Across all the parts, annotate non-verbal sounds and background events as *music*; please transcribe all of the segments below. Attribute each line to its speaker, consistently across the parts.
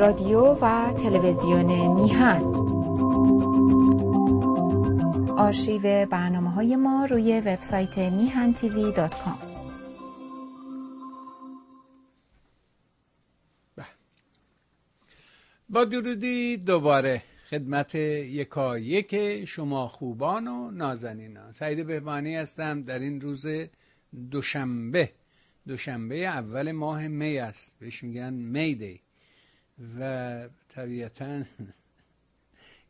Speaker 1: رادیو و تلویزیون میهن. آرشیو برنامه های ما روی وبسایت میهن تیوی دات کام.
Speaker 2: با درودی دوباره خدمت یکا یک شما خوبان و نازنینان. سعید بهبانی هستم. در این روز دوشنبه دوشنبه اول ماه می است. بهش میگن می دی و طبیعتا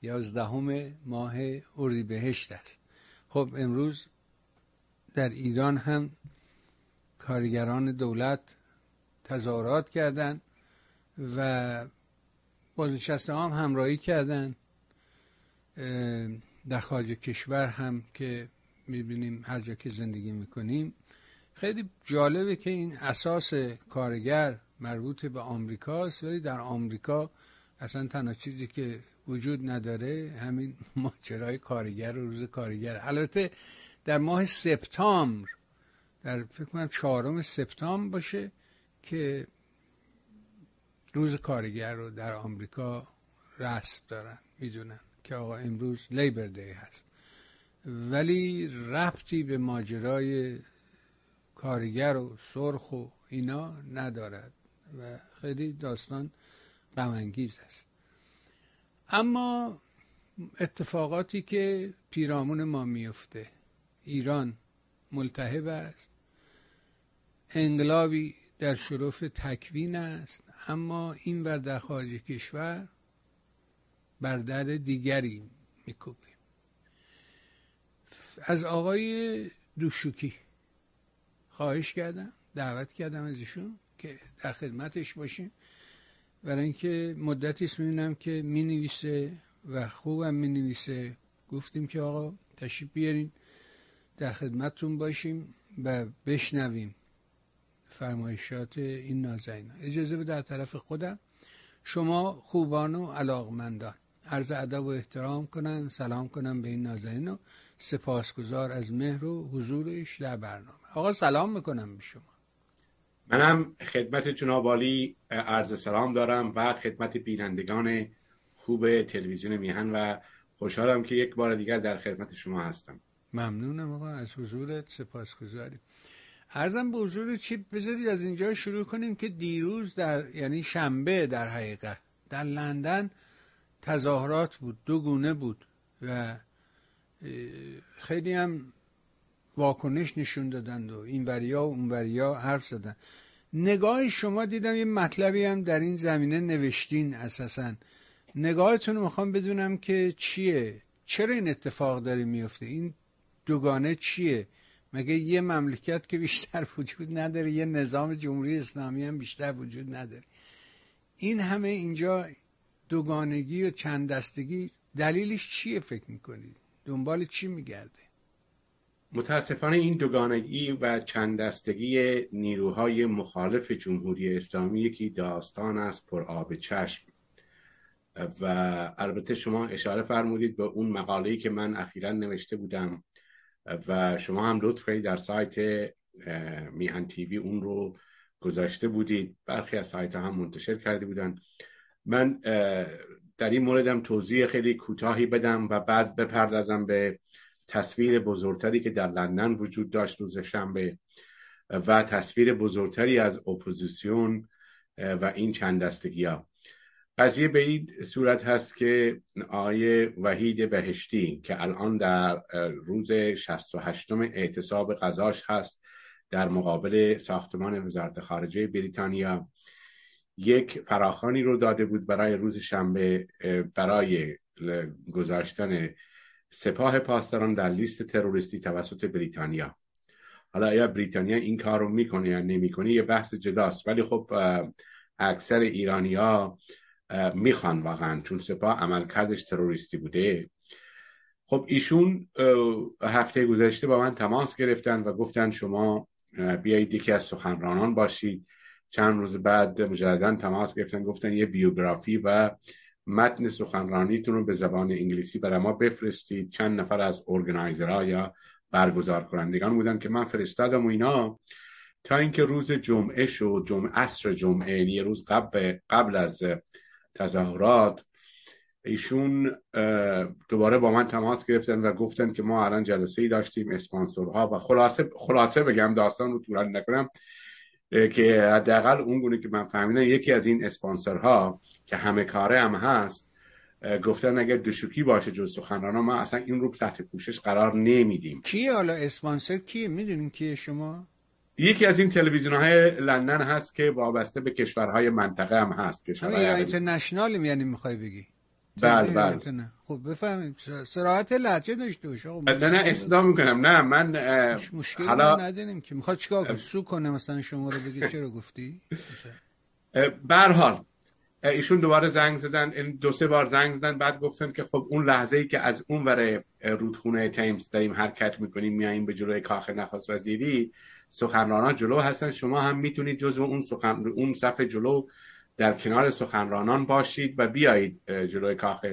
Speaker 2: یازدهم ماه اردیبهشت است. خب امروز در ایران هم کارگران دولت تظاهرات کردند و بازنشسته هم همراهی کردن. در خارج کشور هم که می‌بینیم هر جا که زندگی می‌کنیم. خیلی جالبه که این اساس کارگر مربوط به آمریکاست ولی در آمریکا اصلا تنها چیزی که وجود نداره همین *laughs* ماجرای کارگر و روز کارگر. البته در ماه سپتامبر در فکر کنم چهارم سپتامبر باشه که روز کارگر رو در آمریکا رسم دارن می‌دونن که آقا امروز لیبر دی هست. ولی ربطی به ماجرای کارگر و سرخ و اینا ندارد. و خیلی داستان غمانگیز است. اما اتفاقاتی که پیرامون ما میفته ایران ملتهب است انقلابی در شرف تکوین است اما این ور در خارج کشور بر در دیگری میکوبیم از آقای دوشوکی خواهش کردم دعوت کردم از ایشون که در خدمتش باشیم. برای اینکه مدتی است می‌بینم که می نویسه و خوبم می نویسه گفتیم که آقا تشریف بیارین در خدمتتون باشیم و بشنویم فرمایشات این نازنین. اجازه به در طرف خودم. شما خوبان و علاقمندان. عرض ادب و احترام کنم سلام کنم به این نازنین و سپاسگزار از مهر و حضورش در برنامه. آقا سلام می‌کنم به شما.
Speaker 3: منم خدمت جناب عالی عرض سلام دارم و خدمت بینندگان خوب تلویزیون میهن و خوشحالم که یک بار دیگر در خدمت شما هستم.
Speaker 2: ممنونم آقا از حضورت سپاسگزاریم ارزم به حضور چی بذارید؟ از اینجا شروع کنیم که دیروز در یعنی شنبه در حقیقت در لندن تظاهرات بود دو گونه بود و خیلی هم واکنش نشون دادند و این وریا و اون وریا حرف زدن. نگاه شما دیدم یه مطلبی هم در این زمینه نوشتین اساسا. نگاهتون رو می‌خوام بدونم که چیه؟ چرا این اتفاق داره میفته این دوگانه چیه؟ مگه یه مملکت که بیشتر وجود نداره یه نظام جمهوری اسلامی هم بیشتر وجود نداره؟ این همه اینجا دوگانگی و چند دستگی دلیلش چیه فکر می‌کنید؟ دنبال چی میگرده؟
Speaker 3: متاسفانه این دوگانگی و چند دستگی نیروهای مخالف جمهوری اسلامی یکی داستان است پر آب چشم. و البته شما اشاره فرمودید به اون مقاله‌ای که من اخیرا نوشته بودم و شما هم لطف کنید در سایت میهن تیوی اون رو گذاشته بودید. برخی از سایت هم منتشر کرده بودن من در این موردم توضیح خیلی کوتاهی بدم و بعد بپردازم به تصویر بزرگتری که در لندن وجود داشت روز شنبه و تصویر بزرگتری از اپوزیسیون و این چند دستگی ها قضیه به این صورت هست که آقای وحید بهشتی که الان در روز 68 اعتصاب غذاش هست در مقابل ساختمان وزارت خارجه بریتانیا یک فراخانی رو داده بود برای روز شنبه برای گذاشتن سپاه پاسداران در لیست تروریستی توسط بریتانیا. حالا یا بریتانیا این کار رو می‌کنه یا نمی‌کنه یه بحث جداست. ولی خب اکثر ایرانی ها می‌خوان واقعا چون سپاه عملکردش تروریستی بوده. خب ایشون هفته گذشته با من تماس گرفتن و گفتن شما بیایید یکی از سخنرانان باشید. چند روز بعد مجددا تماس گرفتن گفتن یه بیوگرافی و متن سخنرانیتون رو به زبان انگلیسی برای ما بفرستید. چند نفر از ارگنایزرها یا برگزار کنندگان بودن که من فرستادم و اینا. تا اینکه روز جمعه شد جمعه عصر جمعه یعنی روز قبل, قبل از تظاهرات ایشون دوباره با من تماس گرفتن و گفتن که ما الان جلسه ای داشتیم اسپانسورها و خلاصه خلاصه بگم داستان رو طولانی نکنم که حداقل اون گونه که من فهمیدم یکی از این اسپانسرها که همه کاره هم هست گفتن اگر دشوکی باشه جز سخنران ما اصلا این رو تحت پوشش قرار نمیدیم.
Speaker 2: کی حالا اسپانسر کیه؟ می‌دونین کیه شما؟
Speaker 3: یکی از این تلویزیون های لندن هست که وابسته به کشورهای منطقه هم هست
Speaker 2: کشورهای اینترنشنال یعنی می‌خوای بگی.
Speaker 3: بله بله.
Speaker 2: خب بفهمیم. سراحت لحجه داشته باشه.
Speaker 3: نه نه می‌کنم. نه من
Speaker 2: مشکلی حالا نداریم که. می‌خواد چیکار سو کنه مثلا شما رو بگی چرا گفتی؟
Speaker 3: حال ایشون دوباره زنگ زدن این دو سه بار زنگ زدن بعد گفتن که خب اون لحظه ای که از اون ور رودخونه تیمز داریم حرکت می‌کنیم میاییم به جلوی کاخ نخست وزیری سخنرانان جلو هستن. شما هم می‌تونید جزو اون سخن اون صف جلو در کنار سخنرانان باشید و بیایید جلوی کاخ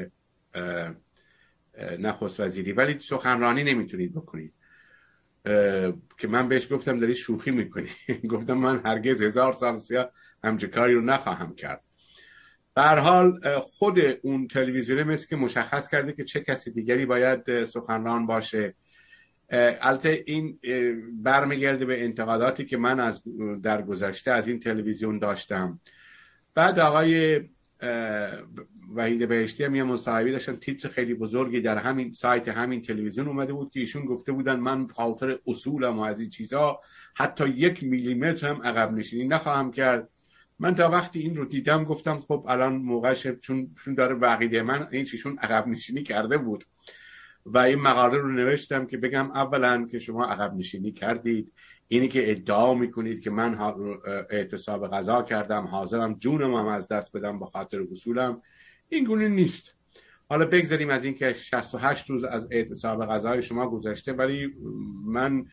Speaker 3: نخست وزیری. ولی سخنرانی نمی‌تونید بکنید. که من بهش گفتم داری شوخی می‌کنی. *laughs* گفتم من هرگز هزار سال سیا همچه کاری رو نخواهم کرد. در حال خود اون تلویزیون مثل که مشخص کرده که چه کسی دیگری باید سخنران باشه. البته این برمیگرده به انتقاداتی که من از در گذشته از این تلویزیون داشتم. بعد آقای وحید بهشتی هم یه مصاحبه داشتن. تیتر خیلی بزرگی در همین سایت همین تلویزیون اومده بود که ایشون گفته بودن من خاطر اصولم و از این چیزا حتی یک میلیمتر هم عقب نشینی نخواهم کرد. من تا وقتی این رو دیدم گفتم خب الان موقعش چون چون داره بقیده من این چیشون عقب نشینی کرده بود. و این مقاله رو نوشتم که بگم اولا که شما عقب نشینی کردید. اینی که ادعا می‌کنید که من اعتصاب غذا کردم حاضرم جونم هم از دست بدم با خاطر اصولم این گونه نیست. حالا بگذاریم از اینکه 68 روز از اعتصاب غذای شما گذشته ولی من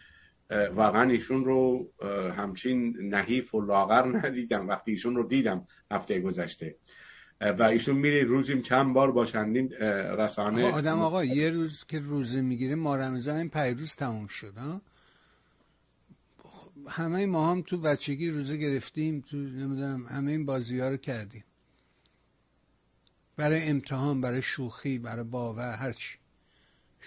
Speaker 3: واقعا ایشون رو همچین نحیف و لاغر *laughs* ندیدم وقتی ایشون رو دیدم هفته گذشته. و ایشون میره روزیم چند بار باشندین رسانه
Speaker 2: آدم آقا یه روز که روزه می‌گیره ما رمضان این پیروز تموم شد ها؟ همه ما هم تو بچگی روزه گرفتیم تو نمی‌دونم همه این بازی ها رو کردیم. برای امتحان برای شوخی برای باور هرچی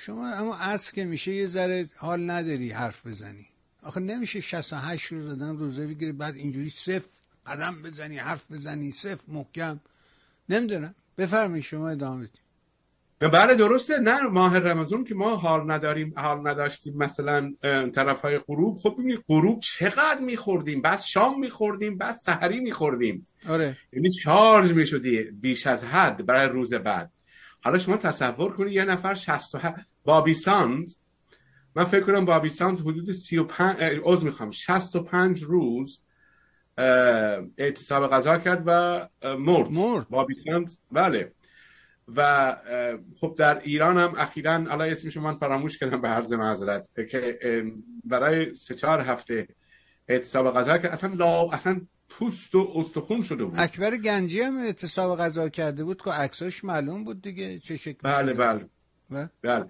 Speaker 2: شما اما از که میشه یه ذره حال نداری حرف بزنی. آخه نمیشه 68 روز دادن روزه بگیری بعد اینجوری صف قدم بزنی حرف بزنی صف محکم. نمی‌دونم. بفرمایید شما ادامه بدید.
Speaker 3: بله درسته. نه ماه رمضان که ما حال نداریم حال نداشتیم. مثلا طرف های غروب. خب ببینید غروب چقدر میخوردیم. بعد شام میخوردیم بعد سحری میخوردیم.
Speaker 2: آره.
Speaker 3: یعنی چارج می‌شدی بیش از حد برای روز بعد. حالا شما تصور کنید یه نفر 67 بابی سانز من فکر کنم بابی سانز حدود 35 عضو می‌خوام. 65 روز اعتصاب غذا کرد و مرد.
Speaker 2: مرد.
Speaker 3: بابی سانز بله. و خب در ایران هم اخیرا الان اسمش من فراموش کردم به عرض معذرت که برای سه چهار هفته اعتصاب غذا که اصلا لا اصلا پوست و استخون شده بود.
Speaker 2: اکبر گنجی هم اعتصاب غذا کرده بود. که عکساش معلوم بود دیگه. چه شکلی
Speaker 3: بله بله. بله.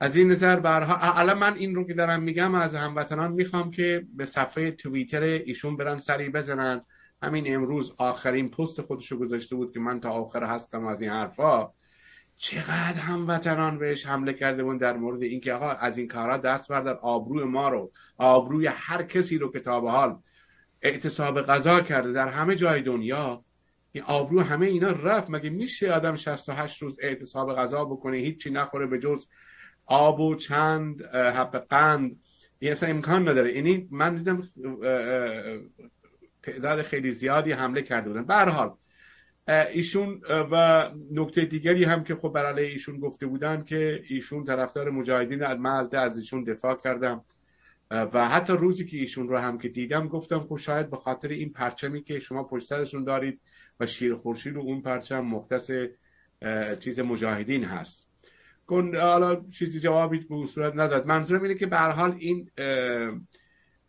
Speaker 3: از این نظر برها الان من این رو که دارم میگم از هموطنان می‌خوام که به صفحه توییتر ایشون برن سری بزنن. همین امروز آخرین پست خودشو گذاشته بود که من تا آخر هستم از این حرفا. چقدر هموطنان بهش حمله کرده بود در مورد اینکه آقا از این کارا دست بردار. آبروی ما رو آبروی هر کسی رو که تا به حال اعتصاب غذا کرده در همه جای دنیا این آبرو همه اینا رفت. مگه میشه آدم 68 روز اعتصاب غذا بکنه؟ هیچی نخوره به جز آب و چند حب قند. این اصلا امکان نداره. یعنی من دیدم تعداد خیلی زیادی حمله کرده بودن. به حال ایشون و نکته دیگری هم که خب برای ایشون گفته بودن که ایشون طرفدار مجاهدین من از ایشون دفاع کردم. و حتی روزی که ایشون رو هم که دیدم گفتم خب شاید به خاطر این پرچمی که شما پشت سرشون دارید و شیر خورشید و اون پرچم مختص چیز مجاهدین هست. کن حالا چیزی جوابی به صورت نداد. منظورم اینه که به حال این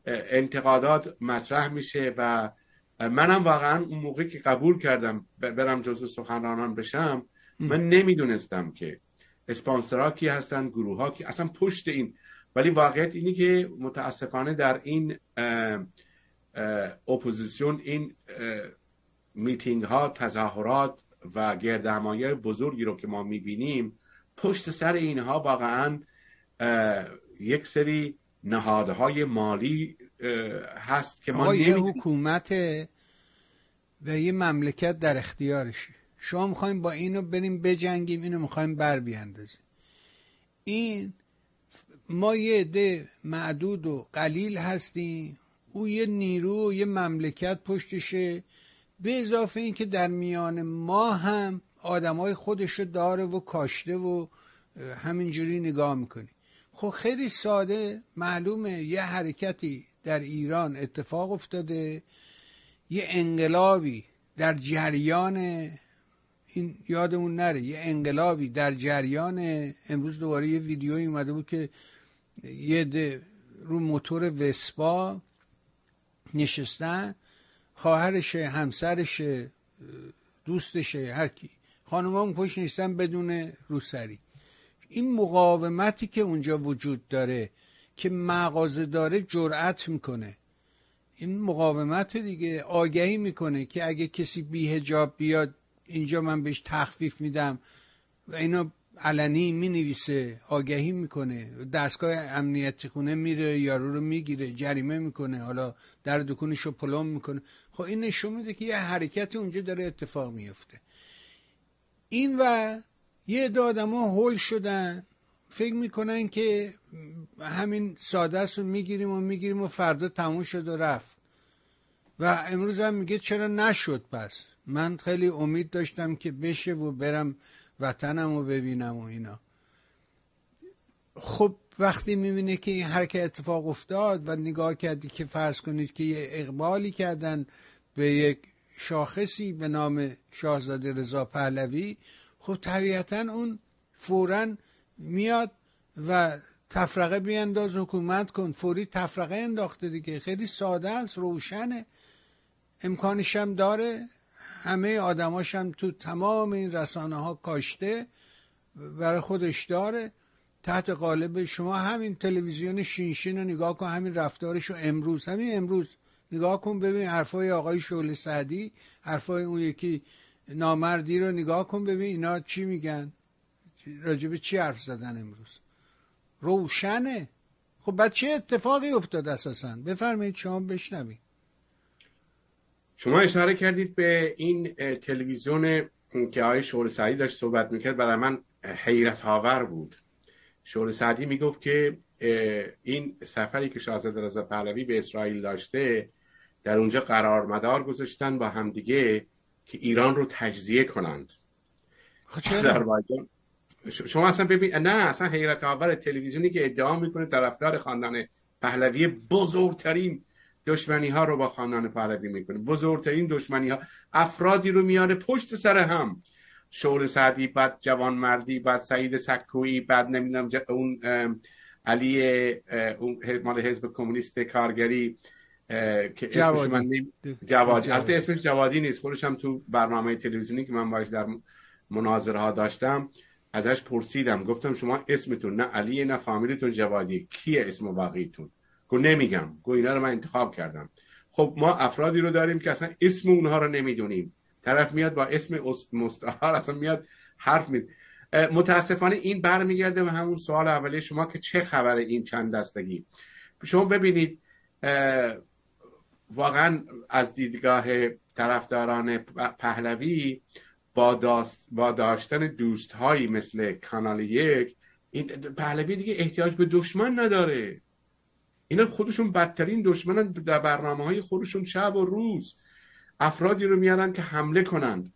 Speaker 3: انتقادات مطرح میشه و منم واقعا اون موقع که قبول کردم برم جزو سخنرانان بشم من نمی‌دونستم که اسپانسرها کی هستن گروه ها کی اصلا پشت این ولی واقعیت اینی که متاسفانه در این اپوزیسیون این میتینگ ها تظاهرات و گردهمایی بزرگی رو که ما می‌بینیم پشت سر اینها واقعا یک سری نهادهای مالی هست که ما
Speaker 2: یه حکومت و یه مملکت در اختیارشه. شما می‌خوایم با اینو بریم بجنگیم اینو می‌خوایم بر بیاندازیم. این ما یه عده معدود و قلیل هستیم. او یه نیرو و یه مملکت پشتشه. به اضافه اینکه در میان ما هم آدمای خودشو داره و کاشته و همینجوری نگاه می‌کنی خب خیلی ساده معلومه یه حرکتی در ایران اتفاق افتاده. یه انقلابی در جریان این یادمون نره یه انقلابی در جریان. امروز دوباره یه ویدیویی اومده بود که یه رو موتور وسپا نشستن خواهرشه همسرشه دوستشه هر کی. خانم اون پشت نشستن بدون روسری. این مقاومتی که اونجا وجود داره که مغازه داره جرأت می‌کنه. این مقاومت دیگه آگهی می‌کنه که اگه کسی بیهجاب بیاد اینجا من بهش تخفیف میدم و اینو علنی می نویسه آگهی می‌کنه. دستگاه امنیتی خونه میره یارو رو می‌گیره جریمه می‌کنه. حالا در دکونش رو پلم می‌کنه. خب این نشون میده که یه حرکتی اونجا داره اتفاق میفته این و یه عده هول شدن. فکر می‌کنن که همین ساده رو می‌گیریم و می‌گیریم و فردا تموم شد و رفت. و امروز هم میگه چرا نشد پس؟ من خیلی امید داشتم که بشه و برم وطنم رو ببینم و اینا. خب وقتی می‌بینه که این حرکت اتفاق افتاد و نگاه کردی که فرض کنید که یه اقبالی کردن به یک شاخصی به نام شاهزاده رضا پهلوی خب طبیعتا اون فورا میاد و تفرقه بیانداز حکومت کن فوری تفرقه انداخته دیگه. خیلی ساده است روشنه. امکانش هم داره. همه آدماش هم تو تمام این رسانه ها کاشته برای خودش داره. تحت قالب شما همین تلویزیون شینشین رو نگاه کن همین رفتارش رو امروز همین امروز نگاه کن ببین حرفای آقای شعله سعدی حرفای اون یکی نامردی رو نگاه کن ببین اینا چی میگن راجب چی حرف زدن امروز. روشنه. خب بعد چه اتفاقی افتاد اساسا؟ بفرمایید شما بشنوید.
Speaker 3: شما اشاره کردید به این تلویزیون که آقای شور سعدی داشت صحبت می‌کرد برای من حیرت آور بود. شور سعدی می‌گفت که این سفری که شاهزاده رضا پهلوی به اسرائیل داشته در اونجا قرار مدار گذاشتن با همدیگه که ایران رو تجزیه کنند.
Speaker 2: خب
Speaker 3: شما اصلا ببین نه اصلا حیرت آور تلویزیونی که ادعا می‌کنه طرفدار خاندان پهلوی بزرگترین دشمنی ها رو با خاندان پهلوی می‌کنه. بزرگترین دشمنی ها افرادی رو میاره پشت سر هم. شور سعدی بعد جوان مردی بعد سعید سکویی بعد نمی‌دونم اون علی اون مال حزب کمونیست کارگری که اسمش من جوادی. البته اسمش جوادی نیست. خودش هم تو برنامه تلویزیونی که من باش در مناظره ها داشتم ازش پرسیدم. گفتم شما اسمتون نه علی نه فامیلتون جوادی. کیه اسم واقعیتون؟ گو نمیگم. گو اینا رو من انتخاب کردم. خب ما افرادی رو داریم که اصلا اسم اونها رو نمی‌دونیم. طرف میاد با اسم مستعار اصلا میاد حرف میز متاسفانه این برمیگرده به همون سوال اولیه. شما که چه خبر این چند دستگی؟ شما ببینید واقعا از دیدگاه طرفداران پهلوی با, داست با داشتن دوست هایی مثل کانال یک این پهلوی دیگه احتیاج به دشمن نداره. اینا خودشون بدترین دشمنن در برنامه های خودشون شب و روز. افرادی رو میارن که حمله کنند.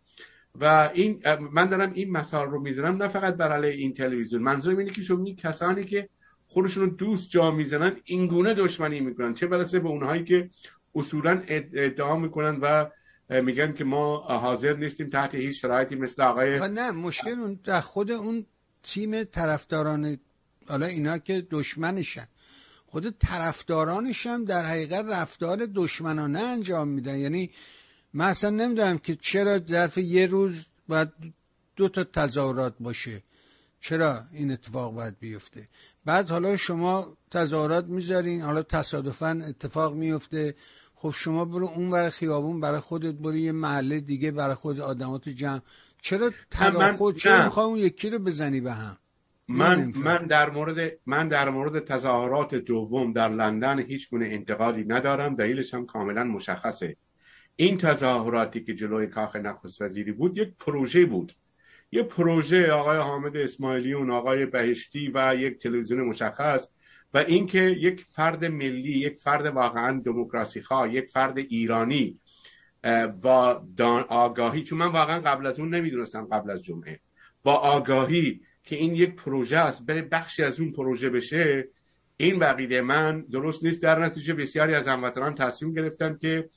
Speaker 3: و این من دارم این مثال رو می‌زنم نه فقط برای این تلویزیون. منظورم اینه که شما کسانی که خودشون دوست جا می‌زنن اینگونه دشمنی می‌کنن. چه برسه به اونهایی که اصولا ادعا می‌کنن و میگن که ما حاضر نیستیم تحت هیچ شرایطی مثل آقای
Speaker 2: نه مشکل اون در خود اون تیم طرفداران حالا اینا که دشمنشن. خود طرفدارانش هم در حقیقت رفتار دشمنانه انجام میدن. یعنی من اصلا نمی‌دونم که چرا ظرف یه روز باید دو تا تظاهرات باشه. چرا این اتفاق باید بیفته؟ بعد حالا شما تظاهرات می‌ذارین حالا تصادفا اتفاق میفته خب شما برو اون برای خیابون برای خودت برو یه محله دیگه برای خود آدمات جمع. چرا تداخل چرا می‌خوای اون یکی رو بزنی به هم؟
Speaker 3: من من در مورد من در مورد تظاهرات دوم در لندن هیچ گونه انتقادی ندارم. دلیلش هم کاملا مشخصه. این تظاهراتی که جلوی کاخ نخست وزیری بود یک پروژه بود. یه پروژه آقای حامد اسماعیلیون آقای بهشتی و یک تلویزیون مشخص و اینکه یک فرد ملی یک فرد واقعا دموکراسی خواه یک فرد ایرانی با آگاهی چون من واقعا قبل از اون نمی‌دونستم قبل از جمعه. با آگاهی که این یک پروژه است. بره بخشی از اون پروژه بشه. این بقیده من درست نیست. در نتیجه بسیاری از هموطنان تصمیم گرفتن که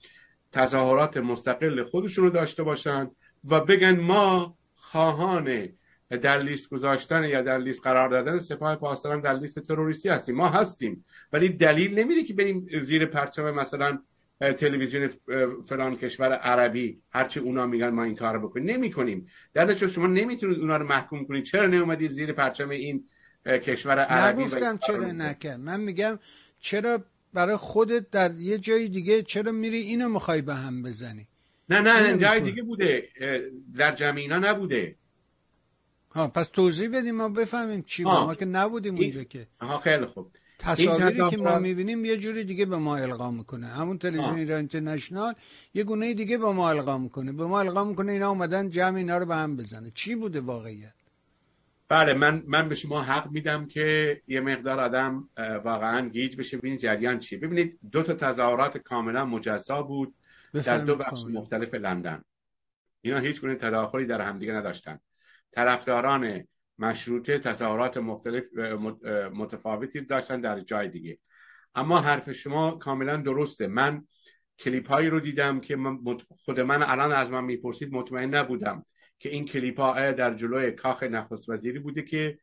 Speaker 3: تظاهرات مستقل خودشون رو داشته باشن و بگن ما خواهان در لیست گذاشتن یا در لیست قرار دادن سپاه پاسداران در لیست تروریستی هستیم. ما هستیم. ولی دلیل نمیده که بریم زیر پرچم مثلا تلویزیون فلان کشور عربی. هرچی اونا میگن ما این کار بکنیم. نمی کنیم در نتیجه شما نمی‌تونید اونا رو محکوم کنید. چرا نیومدید زیر پرچم این کشور عربی
Speaker 2: نگفتم چرا نکن من میگم چرا برای خودت در یه جای دیگه چرا میری اینو می‌خوای به هم بزنی؟
Speaker 3: نه نه جای دیگه بوده. در جمعینا نبوده.
Speaker 2: ها پس توضیح بدیم ما بفهمیم چی ما که نبودیم اونجا که.
Speaker 3: ها خیلی خوب.
Speaker 2: تصاویری که ما می‌بینیم یه جوری دیگه به ما القا می‌کنه. همون تلویزیون ایران اینترنشنال یه گونه دیگه به ما القا می‌کنه. به ما القا می‌کنه اینا اومدن جمع اینا رو به هم بزنه. چی بوده واقعیت
Speaker 3: بله من من به شما حق میدم که یه مقدار آدم واقعا گیج بشه. ببینید جریان چی ببینید دو تا تظاهرات کاملا مجزا بود در دو بخش مختلف لندن. اینا هیچ گونه تداخلی در همدیگه نداشتن. طرفداران مشروطه تظاهرات مختلف متفاوتی داشتن در جای دیگه. اما حرف شما کاملا درسته. من کلیپ هایی رو دیدم که خود من الان از من می‌پرسید مطمئن نبودم که این کلیپ ها در جلوی کاخ نخست وزیری بوده که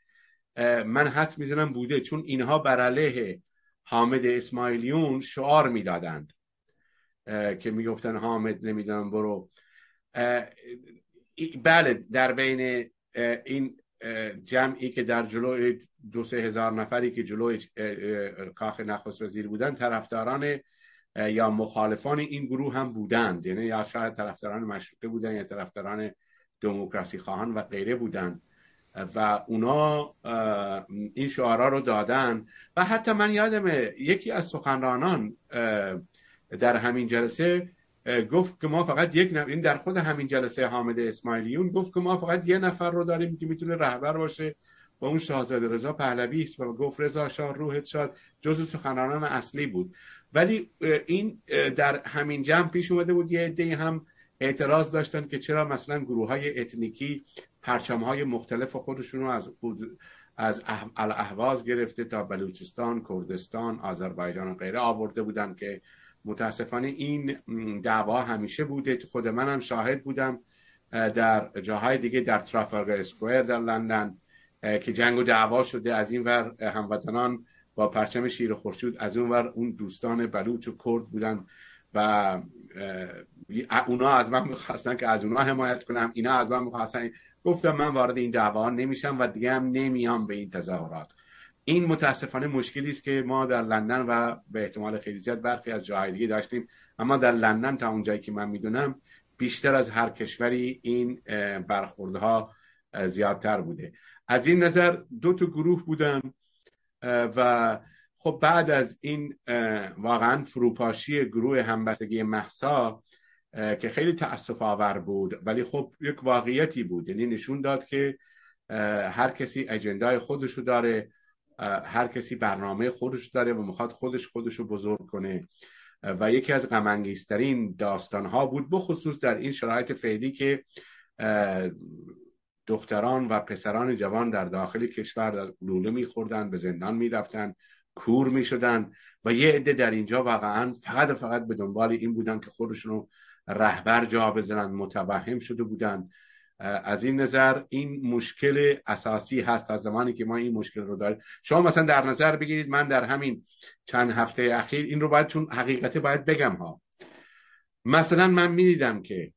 Speaker 3: من حد می‌زنم بوده. چون اینها بر علیه حامد اسماعیلیون شعار می‌دادند. که می‌گفتن حامد نمی‌دونم برو. بله در بین این جمعی که در جلوی دو سه هزار نفری که جلوی کاخ نخست وزیر بودن طرفداران یا مخالفان این گروه هم بودند. یعنی یا شاید طرفداران مشروطه بودن یا طرفداران دموکراسی خواهان و غیره بودند. و اونا این شعارا رو دادن. و حتی من یادمه یکی از سخنرانان در همین جلسه گفت که ما فقط یک نفر این در خود همین جلسه حامد اسماعیلیون گفت که ما فقط یه نفر رو داریم که می‌تونه رهبر باشه و اون شاهزاده رضا پهلوی و گفت رضا شاه روحت شاد جزو سخنرانان اصلی بود. ولی این در همین جمع پیش اومده بود یه عده هم اعتراض داشتن که چرا مثلا گروه های اتنیکی پرچم های مختلف خودشون رو از از الاهواز گرفته تا بلوچستان، کردستان، آذربایجان و غیره آورده بودن که متاسفانه این دعوا همیشه بوده. خود منم شاهد بودم در جاهای دیگه در ترافالگر اسکوئر در لندن که جنگ و دعوا شده. از این ور هموطنان با پرچم شیر خورشید از اون ور اون دوستان بلوچ و کرد بودن و اونا از من می‌خواستن که از اونا حمایت کنم اینا از من می‌خواستن. گفتم من وارد این دعوا نمیشم و دیگه هم نمیام به این تظاهرات. این متاسفانه مشکلی است که ما در لندن و به احتمال خیلی زیاد برخی از جاهای دیگه داشتیم. اما در لندن تا اونجایی که من می‌دونم بیشتر از هر کشوری این برخوردها زیادتر بوده. از این نظر دو تا گروه بودن و خب بعد از این واقعا فروپاشی گروه همبستگی محسا که خیلی تأسف آور بود ولی خب یک واقعیتی بود. یعنی نشون داد که هر کسی اجندای خودشو داره. هر کسی برنامه خودش داره و می‌خواد خودش خودش رو بزرگ کنه. و یکی از غمانگیزترین داستان ها بود بخصوص در این شرایط فعلی که دختران و پسران جوان در داخل کشور در لوله میخوردن به زندان می‌رفتن کور می‌شدن و یه عده در اینجا واقعا فقط فقط به دنبال این بودن که خودشون رو رهبر جا بزنن متوهم شده بودن. از این نظر این مشکل اساسی هست از زمانی که ما این مشکل رو داریم. شما مثلا در نظر بگیرید من در همین چند هفته اخیر این رو باید چون حقیقت باید بگم ها. مثلا من می‌دیدم که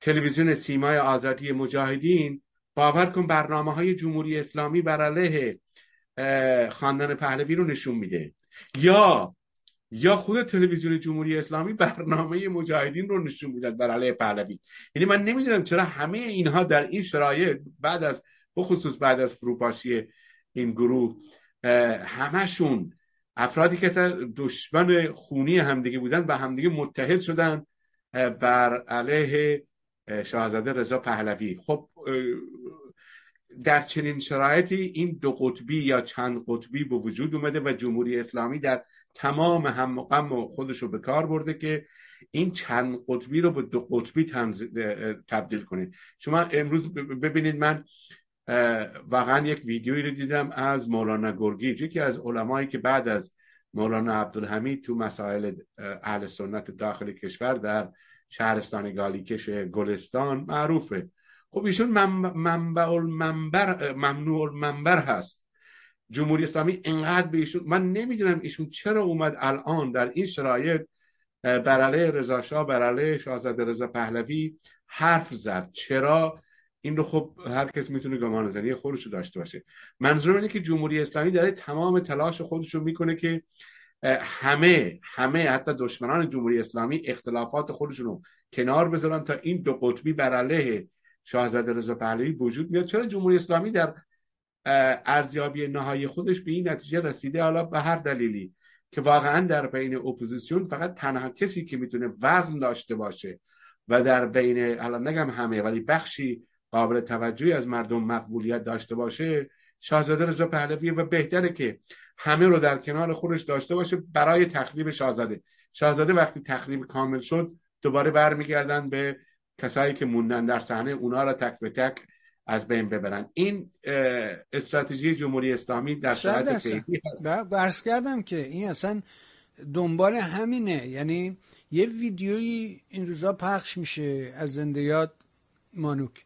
Speaker 3: تلویزیون سیمای آزادی مجاهدین باور کن برنامه های جمهوری اسلامی بر علیه خاندان پهلوی رو نشون میده. یا یا خود تلویزیون جمهوری اسلامی برنامه مجاهدین رو نشون می‌داد بر علیه پهلوی. یعنی من نمی‌دونم چرا همه اینها در این شرایط بعد از بخصوص بعد از فروپاشی این گروه همشون افرادی که دشمن خونی همدیگه بودن به همدیگه متحد شدن بر علیه شاهزاده رضا پهلوی. خب در چنین شرایطی این دو قطبی یا چند قطبی به وجود اومده و جمهوری اسلامی در تمام هم غم خودش رو به کار برده که این چند قطبی رو به دو قطبی تبدیل کنید. شما امروز ببینید من واقعا یک ویدیویی رو دیدم از مولانا گرگیج یکی از علمایی که بعد از مولانا عبدالحمید تو مسائل اهل سنت داخل کشور در شهرستان گالیکش گلستان معروفه. خب ایشون منبع المنبر ممنوع المنبر هست. جمهوری اسلامی انقدر به من نمی‌دونم ایشون چرا اومد الان در این شرایط بر علیه رضا شاه بر علیه شاهزاده رضا پهلوی حرف زد. چرا؟ این رو خب هر کس می‌تونه گمان نظری خودش رو داشته باشه. منظورم اینه که جمهوری اسلامی داره تمام تلاش خودش رو می‌کنه که همه همه حتی دشمنان جمهوری اسلامی اختلافات خودشون رو کنار بذارن تا این دو قطبی بر علیه شاهزاده رضا پهلوی وجود میاد چرا جمهوری اسلامی در ارزیابی نهایی خودش به این نتیجه رسیده. حالا به هر دلیلی که واقعا در بین اپوزیسیون فقط تنها کسی که می‌تونه وزن داشته باشه و در بین الان نگم همه ولی بخشی قابل توجهی از مردم مقبولیت داشته باشه شاهزاده رضا پهلوی و بهتره که همه رو در کنار خودش داشته باشه برای تخریب شاهزاده. شاهزاده وقتی تخریب کامل شد دوباره برمیگردن به کسایی که موندن در صحنه اونا را تک به تک از بین ببرن. این استراتژی جمهوری اسلامی در شرایط فعلی
Speaker 2: هست. کردم که این اصلا دنبال همینه. یعنی یه ویدیویی این روزا پخش میشه از زندیات مانوک.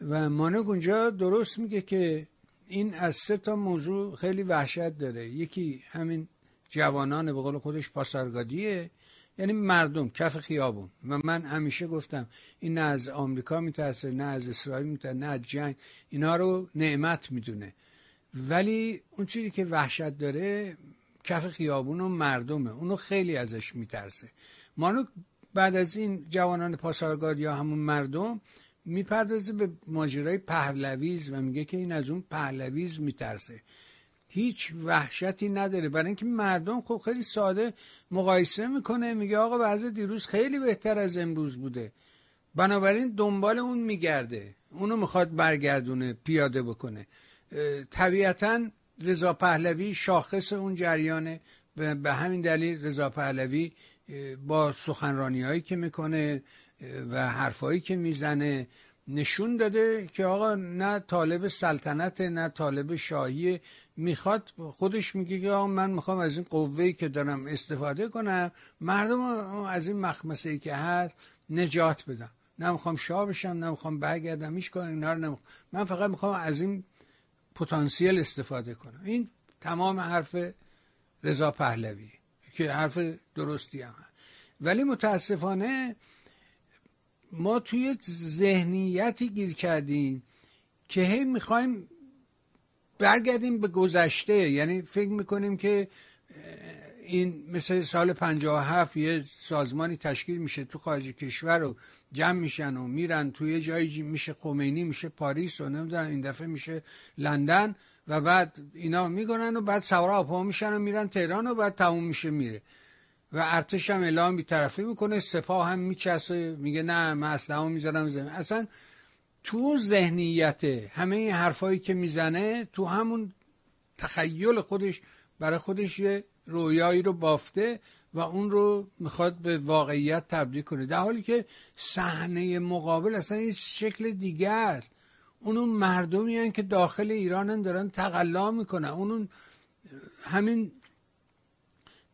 Speaker 2: و مانوک اونجا درست میگه که این از سه تا موضوع خیلی وحشت داره. یکی همین جوانان به قول خودش پاسارگادیه. یعنی مردم کف خیابون. و من همیشه گفتم این نه از آمریکا میترسه نه از اسرائیل میترسه نه از جنگ. اینا رو نعمت می‌دونه. ولی اون چیزی که وحشت داره کف خیابون و مردمه. اونو خیلی ازش میترسه. مانو بعد از این جوانان پاسارگاد یا همون مردم می‌پردازه به ماجرای پهلویز و میگه که این از اون پهلویز میترسه. هیچ وحشتی نداره. برای اینکه مردم خب خیلی ساده مقایسه می‌کنه میگه آقا وضع دیروز خیلی بهتر از امروز بوده. بنابراین دنبال اون میگرده. اونو می‌خواد برگردونه پیاده بکنه. طبیعتا رضا پهلوی شاخص اون جریانه. به همین دلیل رضا پهلوی با سخنرانی هایی که می‌کنه و حرفایی که می‌زنه نشون داده که آقا نه طالب سلطنت نه طالب شاهی می‌خواد. خودش میگه که آقا من می‌خوام از این قوهی که دارم استفاده کنم مردم از این مخمسه ای که هست نجات بدم نه می‌خوام شاه بشم نه می‌خوام برگردم هیچ کار اینا رو من فقط می‌خوام از این پتانسیل استفاده کنم. این تمام حرف رضا پهلوی که حرف درستی هم هست. ولی متاسفانه ما توی ذهنیتی گیر کردیم که هی می‌خوایم برگردیم به گذشته. یعنی فکر می‌کنیم که این مثل سال 57 یه سازمانی تشکیل میشه تو خارج کشور رو جمع میشن و میرن توی جایی میشه خمینی میشه پاریس و نمی‌دونم این دفعه میشه لندن و بعد اینا میگنن و بعد سوار آپا میشن و میرن تهران و بعد تموم میشه میره. و ارتش هم اعلام بیطرفی می‌کنه سپاه هم میچسه میگه نه من اصلا می‌ذارم زمین اصلا تو ذهنیت همه این حرفایی که می‌زنه تو همون تخیل خودش برای خودش یه رویایی رو بافته و اون رو می‌خواد به واقعیت تبدیل کنه. در حالی که صحنه مقابل اصلا یه شکل دیگه است. اون مردمی هن که داخل ایران دارن تقلا می‌کنن. اون همین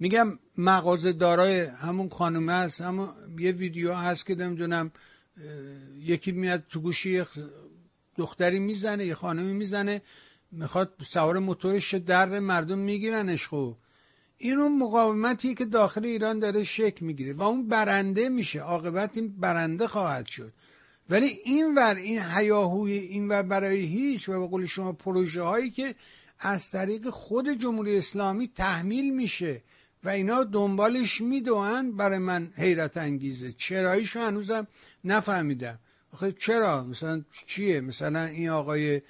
Speaker 2: میگم مغازه دارای همون خانومه هست همون یه ویدیو هست که نمی‌دونم یکی میاد تو گوشی دختری می‌زنه یه خانمی می‌زنه می‌خواد سوار موتورش در مردم میگیرنش خب. این اون مقاومتی که داخل ایران داره شک می‌گیره و اون برنده میشه عاقبت این برنده خواهد شد. ولی این ور این حیاهوی این ور برای هیچ و به قول شما پروژه هایی که از طریق خود جمهوری اسلامی تحمیل میشه و اینا دنبالش می‌دوند برای من حیرت انگیزه. چراییشو هنوزم نفهمیدم. آخه چرا؟ مثلا چیه؟ مثلا این آقای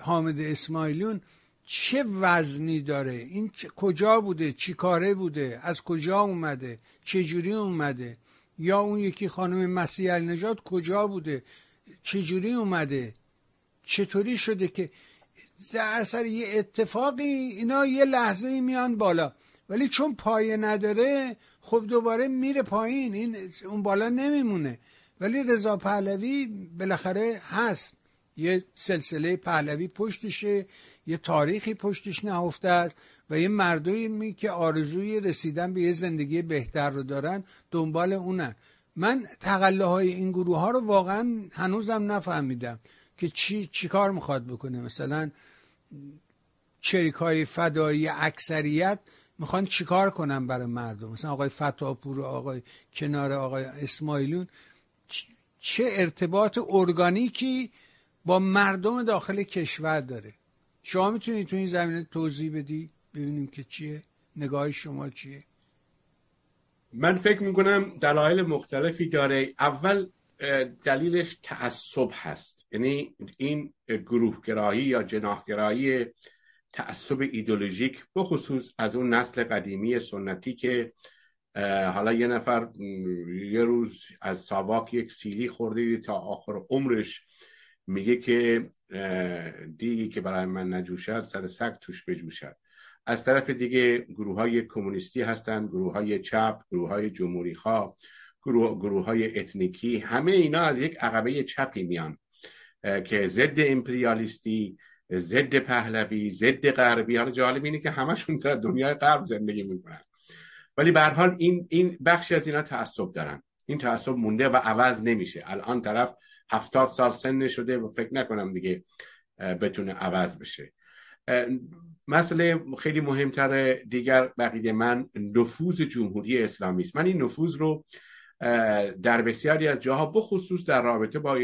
Speaker 2: حامد اسماعیلیون چه وزنی داره؟ این کجا بوده؟ چی کاره بوده؟ از کجا اومده؟ چجوری اومده؟ یا اون یکی خانم مسیح نجات کجا بوده؟ چجوری اومده؟ چطوری شده که در اثر یه اتفاقی اینا یه لحظه میان بالا. ولی چون پایه نداره خب دوباره میره پایین. این اون بالا نمیمونه. ولی رضا پهلوی بالاخره هست. یه سلسله پهلوی پشتشه یه تاریخی پشتش نهفته است و یه مردمی که آرزوی رسیدن به یه زندگی بهتر رو دارن دنبال اونن. من تقله های این گروه ها رو واقعا هنوزم نفهمیدم که چی, چی کار می‌خواد بکنه. مثلا چریک های فدایی اکثریت می‌خوان چیکار کنن برای مردم؟ مثلا آقای فتاپور و آقای کنار آقای اسماعیلون چه ارتباط ارگانیکی با مردم داخل کشور داره؟ شما می‌تونید تو این زمینه توضیح بدی؟ ببینیم که چیه. نگاه شما چیه؟
Speaker 3: من فکر می‌کنم دلایل مختلفی داره. اول دلیلش تعصب هست. یعنی این گروهگرایی یا جناحگرایی تعصب ایدولوژیک بخصوص از اون نسل قدیمی سنتی که حالا یه نفر یه روز از ساواک یک سیلی خورده تا آخر عمرش میگه که دیگی که برای من نجوشد سر سگ توش بجوشد. از طرف دیگه گروه های کمونیستی هستند گروه های چپ گروه های جمهوری خواه گروه, گروه های اتنیکی همه اینا از یک عقبه چپی میان که ضد امپریالیستی ضد پهلوی ضد غربی. حالا جالب اینه که همشون در دنیای غرب زندگی می‌کنن. ولی به حال این این بخشی از اینا تعصب دارن. این تعصب مونده و عوض نمیشه. الان طرف هفتاد سال سن شده و فکر نکنم دیگه بتونه عوض بشه. مسئله خیلی مهمتر دیگر بقیده من نفوذ جمهوری اسلامی است. من این نفوذ رو در بسیاری از جاها بخصوص در رابطه با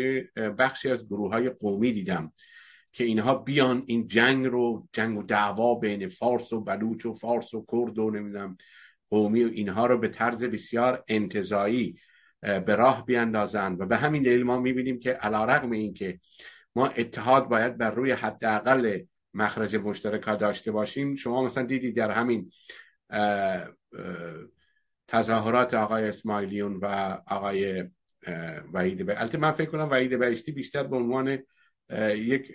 Speaker 3: بخشی از گروه های قومی دیدم. که اینها بیان این جنگ رو جنگ و دعوا بین فارس و بلوچ و فارس و کرد و نمی‌دونم قومی و اینها رو به طرز بسیار انتظایی به راه بیاندازند. و به همین دلیل ما می‌بینیم که علا رقم این که ما اتحاد باید بر روی حداقل مخرج مشترک داشته باشیم شما مثلا دیدید در همین تظاهرات آقای اسماعیلیون و آقای وحید البته من فکر کنم وحید بهشتی بیشتر به عنوان یک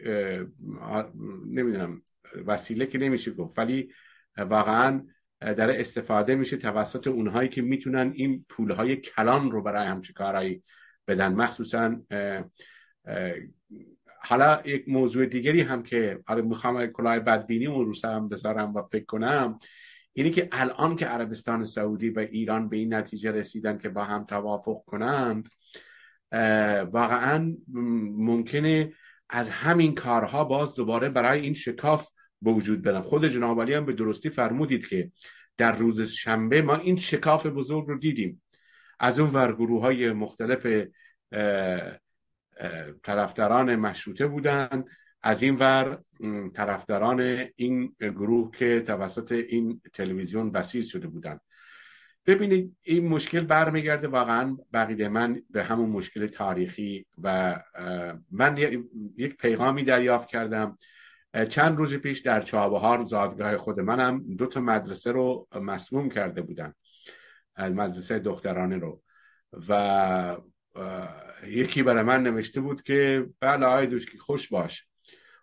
Speaker 3: نمی‌دونم وسیله که نمیشه گفت ولی واقعا در استفاده میشه توسط اونهایی که می‌تونن این پولهای کلان رو برای همچه کارهایی بدن. مخصوصا حالا یک موضوع دیگری هم که حالا می‌خوام کلاه بدبینی اون رو سرم بذارم و فکر کنم اینی که الان که عربستان سعودی و ایران به این نتیجه رسیدن که با هم توافق کنند واقعا ممکنه از همین کارها باز دوباره برای این شکاف به وجود بدن خود جناب هم به درستی فرمودید که در روز شنبه ما این شکاف بزرگ رو دیدیم. از اون ور گروه های مختلف طرفداران مشروطه بودند از این ور طرفداران این گروه که توسط این تلویزیون بسیج شده بودند ببینید این مشکل برمیگرده. واقعا بقیده من به همون مشکل تاریخی و من یک پیغامی دریافت کردم. چند روز پیش در چابهار زادگاه خود منم دو تا مدرسه رو مسموم کرده بودن مدرسه دخترانه رو. و یکی برای من نوشته بود که بله آقای دوشکی خوش باش.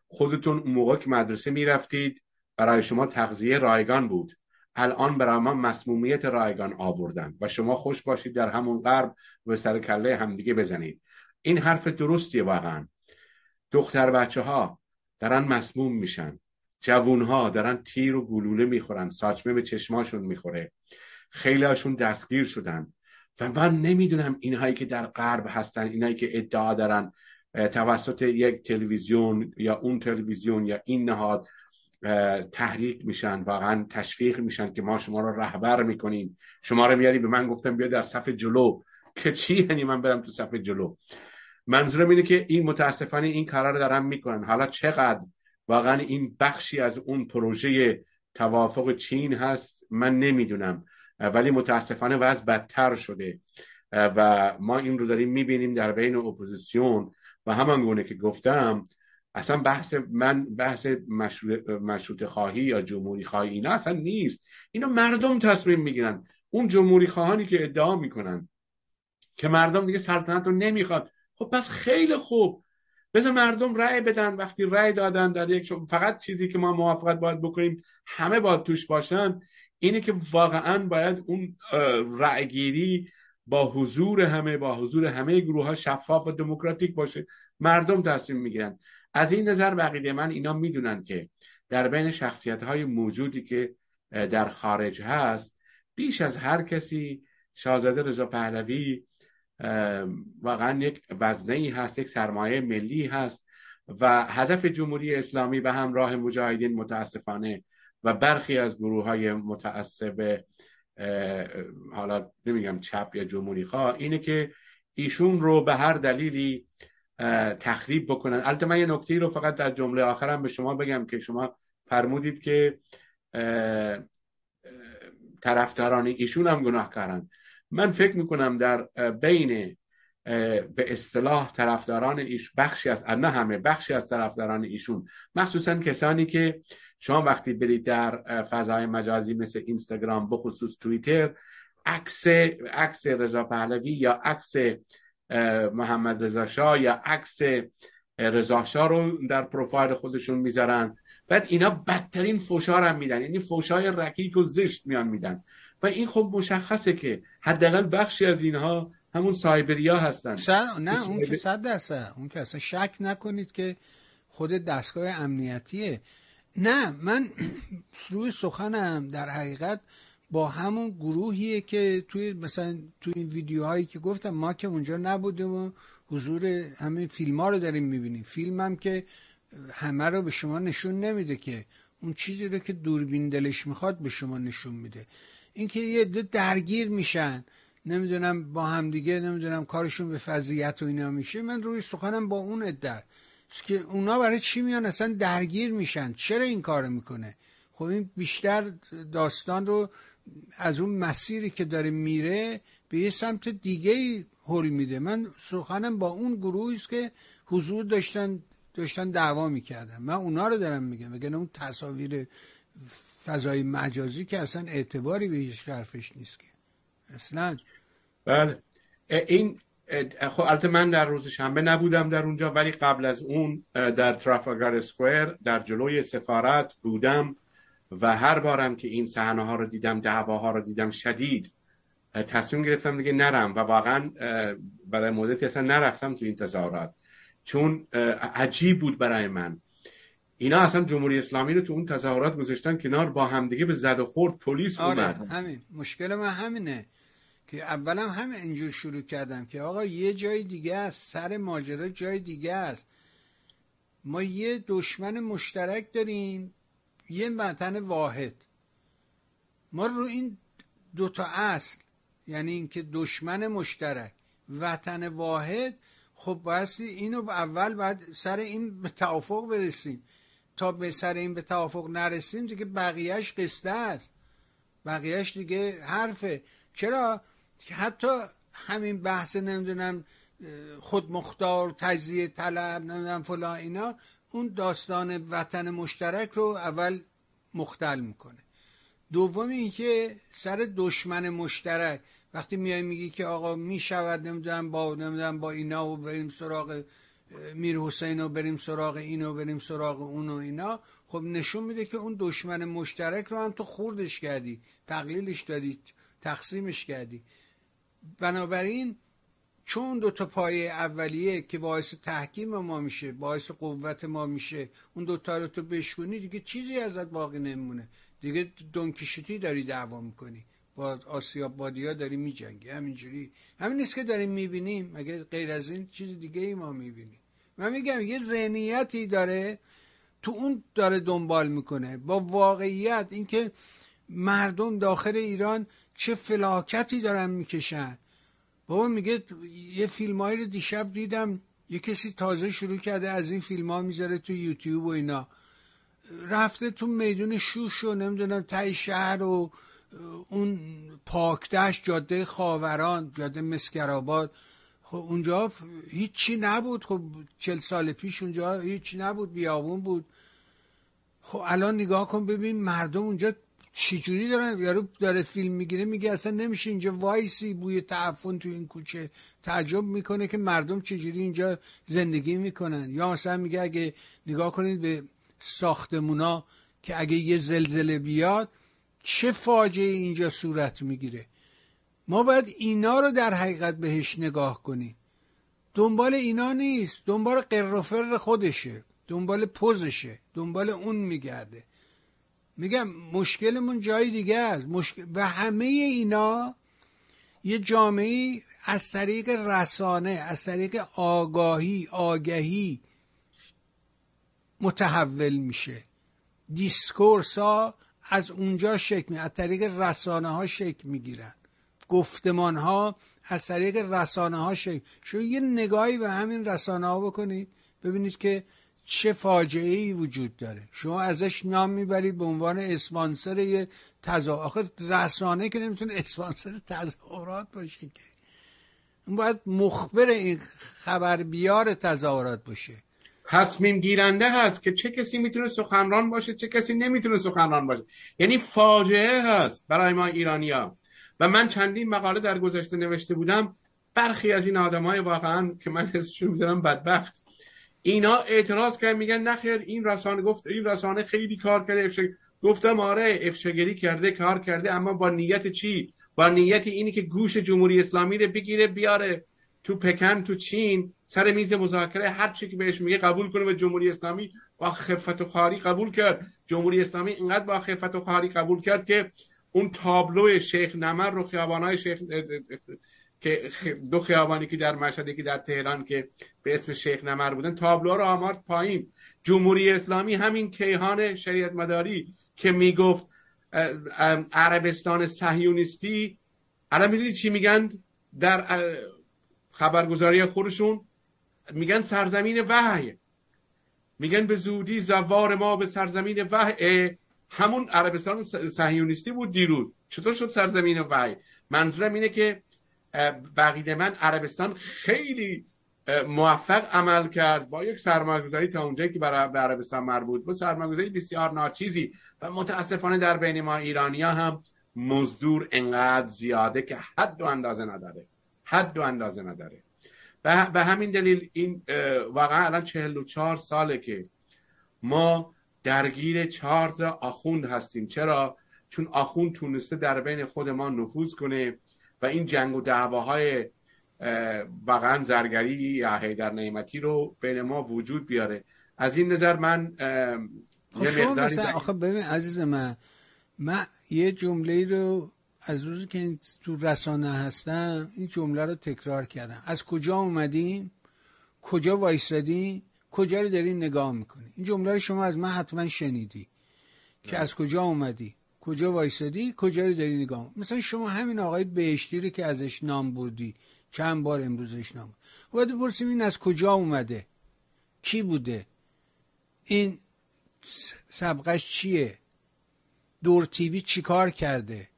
Speaker 3: خودتون اون موقع که مدرسه می‌رفتید برای شما تغذیه رایگان بود. الان برای ما مسمومیت رایگان آوردن و شما خوش باشید در همون غرب و سر کله همدیگه بزنید. این حرف درستیه واقعا. دختر بچه ها دارن مسموم میشن. جوون ها دارن تیر و گلوله می‌خورن. ساچمه به چشماشون می‌خوره. خیلی هاشون دستگیر شدن. و من نمی‌دونم اینهایی که در غرب هستن اینهایی که ادعا دارن توسط یک تلویزیون یا اون تلویزیون یا این نهاد تحریک میشن واقعا تشویق میشن که ما شما رو رهبر می‌کنیم. شما رو میاری به من گفتم بیا در صف جلو. که چی؟ یعنی من برم تو صف جلو. منظورم اینه که این متاسفانه این کارا رو دارن می‌کنن. حالا چقدر؟ واقعا این بخشی از اون پروژه توافق چین هست من نمی‌دونم. ولی متاسفانه وضع بدتر شده. و ما این رو داریم می‌بینیم در بین اپوزیسیون. و همان گونه که گفتم اصلا بحث من بحث مشروطه خواهی یا جمهوری خواهی اینا اصلا نیست. اینا مردم تصمیم می‌گیرن. اون جمهوری خواهانی که ادعا می‌کنن که مردم دیگه سلطنت رو نمی‌خواد. خب پس خیلی خوب. بذار مردم رأی بدن. وقتی رأی دادن در یک فقط چیزی که ما موافقت باید بکنیم همه باید توش باشن اینه که واقعا باید اون رأیگیری با حضور همه با حضور همه گروه ها شفاف و دموکراتیک باشه. مردم تصمیم می‌گیرن. از این نظر بقیده من اینا می‌دونن که در بین شخصیت های موجودی که در خارج هست بیش از هر کسی شاهزاده رضا پهلوی واقعا یک وزنه ای هست یک سرمایه ملی هست و هدف جمهوری اسلامی به همراه مجاهدین متاسفانه و برخی از گروه های متعصب حالا نمیگم چپ یا جمهوری خواه اینه که ایشون رو به هر دلیلی تخریب بکنن. البته من یه نکته رو فقط در جمله آخرم به شما بگم که شما فرمودید که طرفداران ایشون هم گناهکارن. من فکر می‌کنم در بین به اصطلاح طرفداران ایش بخشی از نه همه بخشی از طرفداران ایشون مخصوصا کسانی که شما وقتی برید در فضای مجازی مثل اینستاگرام بخصوص توییتر عکس عکس رضا پهلوی یا عکس محمد رضا شاه یا عکس رضا شاه رو در پروفایل خودشون می‌ذارن. بعد اینا بدترین فوشا هم میدن. یعنی فوشای رکیک و زشت میان میدن. و این خب مشخصه که حداقل بخشی از اینها همون سایبریا هستن.
Speaker 2: نه اون که صد درصد. اون که اصلا شک نکنید که خود دستگاه امنیتیه. نه من *clears throat* روی سخنم در حقیقت با همون گروهیه که توی مثلا توی این ویدیوهایی که گفتم ما که اونجا نبودیم و حضور همین فیلم ها رو داریم می‌بینیم. فیلم هم که همه رو به شما نشون نمیده که اون چیزی رو که دوربین دلش می‌خواد به شما نشون میده. اینکه یه درگیر میشن نمی‌دونم با همدیگه نمی‌دونم کارشون به فضیت و اینا میشه من روی سخنم با اون ادعا که اونا برای چی میان؟ اصلا درگیر میشن. چرا این کار می‌کنه؟ خب این بیشتر داستان رو از اون مسیری که داره میره به یه سمت دیگه هل میده. من سخنم با اون گروهی است که حضور داشتن داشتن دعوا می‌کردن. من اونا رو دارم میگم وگرنه اون تصاویر فضای مجازی که اصلا اعتباری به هیچ حرفش نیست که. اصلا.
Speaker 3: بله. این خب البته من در روز شنبه نبودم در اونجا ولی قبل از اون در ترافالگار اسکویر در جلوی سفارت بودم. و هر بارم که این صحنه ها رو دیدم دعواها رو دیدم شدید تصمیم گرفتم دیگه نرم و واقعا برای مدتی اصلا نرفتم تو این تظاهرات. چون عجیب بود برای من. اینا اصلا جمهوری اسلامی رو تو اون تظاهرات گذاشتن کنار با همدیگه به زد و خورد پلیس
Speaker 2: آره همین. مشکل من همینه که اولم همه اینجور شروع کردم که آقا یه جای دیگه است سر ماجرا جای دیگه است. ما یه دشمن مشترک داریم. یه وطن واحد. ما رو این دوتا اصل یعنی اینکه دشمن مشترک وطن واحد خب بایستی اینو اول باید سر این به توافق برسیم. تا به سر این به توافق نرسیم دیگه بقیهش قصده است. بقیهش دیگه حرفه. چرا؟ حتی همین بحث نمی‌دونم خودمختار تجزیه طلب نمی‌دونم فلان اینا اون داستان وطن مشترک رو اول مختل می‌کنه. دوم اینکه سر دشمن مشترک وقتی میای میگی که آقا می‌شود نمی‌دونم با نمی‌دونم با اینا و بریم سراغ میر حسین و بریم سراغ اینو بریم سراغ اون و اینا خب نشون میده که اون دشمن مشترک رو هم تو خوردش کردی تقلیلش دادی تقسیمش کردی. بنابراین چون دو تا پایه اولیه که باعث تحکیم ما میشه باعث قوت ما میشه اون دوتا رو تو بشکنی دیگه چیزی ازت باقی نمونه. دیگه دونکیشتی داری دعوا می‌کنی. با آسیاب بادیا داری میجنگی. همینجوری. همین نیست که داریم می‌بینیم. مگه غیر از این چیز دیگه ای ما می‌بینیم؟ من میگم یه ذهنیتی داره تو اون داره دنبال می‌کنه. با واقعیت اینکه مردم داخل ایران چه فلاکتی دارن می‌کشن. بابا میگه یه فیلم رو دیشب دیدم یه کسی تازه شروع کرده از این فیلم ها می‌ذاره تو یوتیوب و اینا. رفته تو میدون شوش و نمی‌دونم تای شهر و اون پاکدشت جاده خاوران جاده مسکرآباد. خب اونجا هیچی نبود. خب چل سال پیش اونجا هیچی نبود بیابون بود. خب الان نگاه کن ببین مردم اونجا چجوری دارن یارو داره فیلم می‌گیره میگه اصلا نمیشه اینجا وایسی بوی تعفن تو این کوچه تعجب می‌کنه که مردم چجوری اینجا زندگی می‌کنن. یا مثلا میگه اگه نگاه کنید به ساختمونا که اگه یه زلزله بیاد چه فاجعه اینجا صورت می‌گیره؟ ما باید اینا رو در حقیقت بهش نگاه کنیم. دنبال اینا نیست. دنبال قرفر خودشه. دنبال پوزشه. دنبال اون میگرده. میگم مشکلمون جای دیگه است. مشکل و همه اینا یه جامعه از طریق رسانه از طریق آگاهی آگهی متحول میشه. دیسکورس ها از اونجا شکل می از طریق رسانه ها شکل می‌گیرن. گفتمان ها از طریق رسانه ها شکل شما یه نگاهی به همین رسانه ها بکنید. ببینید که چه فاجعه ای وجود داره؟ شما ازش نام می‌برید به عنوان اسپانسر یه تظاهرات آخه رسانه که نمی‌تونه اسپانسر تظاهرات باشه که. باید مخبر این خبر بیار تظاهرات باشه.
Speaker 3: تصمیم گیرنده هست که چه کسی می‌تونه سخنران باشه چه کسی نمی‌تونه سخنران باشه. یعنی فاجعه هست برای ما ایرانیا و من چندین مقاله در گذشته نوشته بودم. برخی از این آدمای واقعا که من حسشون می‌ذارم بدبخت. اینا اعتراض کردن میگن نخیر این رسانه گفت این رسانه خیلی کار کرده افش... گفتم آره افشاگری کرده کار کرده اما با نیت چی؟ با نیت اینی که گوش جمهوری اسلامی رو بگیره بیاره تو پکن تو چین سر میز مذاکره هر چی که بهش میگه قبول کنه و جمهوری اسلامی با خفت و خاری قبول کرد. جمهوری اسلامی اینقدر با خفت و خاری قبول کرد که اون تابلو شیخ نمر رو خیابانای شیخ که دو خیابانی که در مشهد که در تهران که به اسم شیخ نمر بودن تابلو رو آمارد پایین. جمهوری اسلامی همین کیهان شریعت مداری که می‌گفت عربستان صهیونیستی. الان می‌دونید چی میگن؟ در خبرگزاری خودشون میگن سرزمین وحی. میگن به زودی زوار ما به سرزمین وحی. همون عربستان صهیونیستی بود دیروز. چطور شد سرزمین وحی؟ منظورم اینه که بقید من عربستان خیلی موفق عمل کرد با یک سرمایه‌گذاری تا اونجایی که برای عربستان مربوط بود. سرمایه‌گذاری بسیار ناچیزی و متاسفانه در بین ما ایرانیا هم مزدور انقدر زیاده که حد و اندازه نداره. حد و اندازه نداره. به همین دلیل این واقعا الان 44 ساله که ما درگیر چهار آخوند هستیم. چرا؟ چون آخوند تونسته در بین خود ما نفوذ کنه. و این جنگ و دعواهای واقعا زرگری یا حیدر نعمتی رو بین ما وجود بیاره. از این نظر من
Speaker 2: خب شما مثلا آخه ببین عزیز من من یه جمله رو از روزی که تو رسانه هستم این جمله رو تکرار کردم. از کجا اومدیم؟ کجا وایسادیم کجا رو داری نگاه می‌کنی؟ این جمله رو شما از من حتما شنیدی که از کجا اومدی؟ کجا وایسادی؟ کجا رو داری نگاه مثلا شما همین آقای بهشتی رو که ازش نام بردی چند بار امروزش نام باید بپرسیم این از کجا اومده؟ کی بوده؟ این سبقش چیه؟ دور تیوی چی کار کرده؟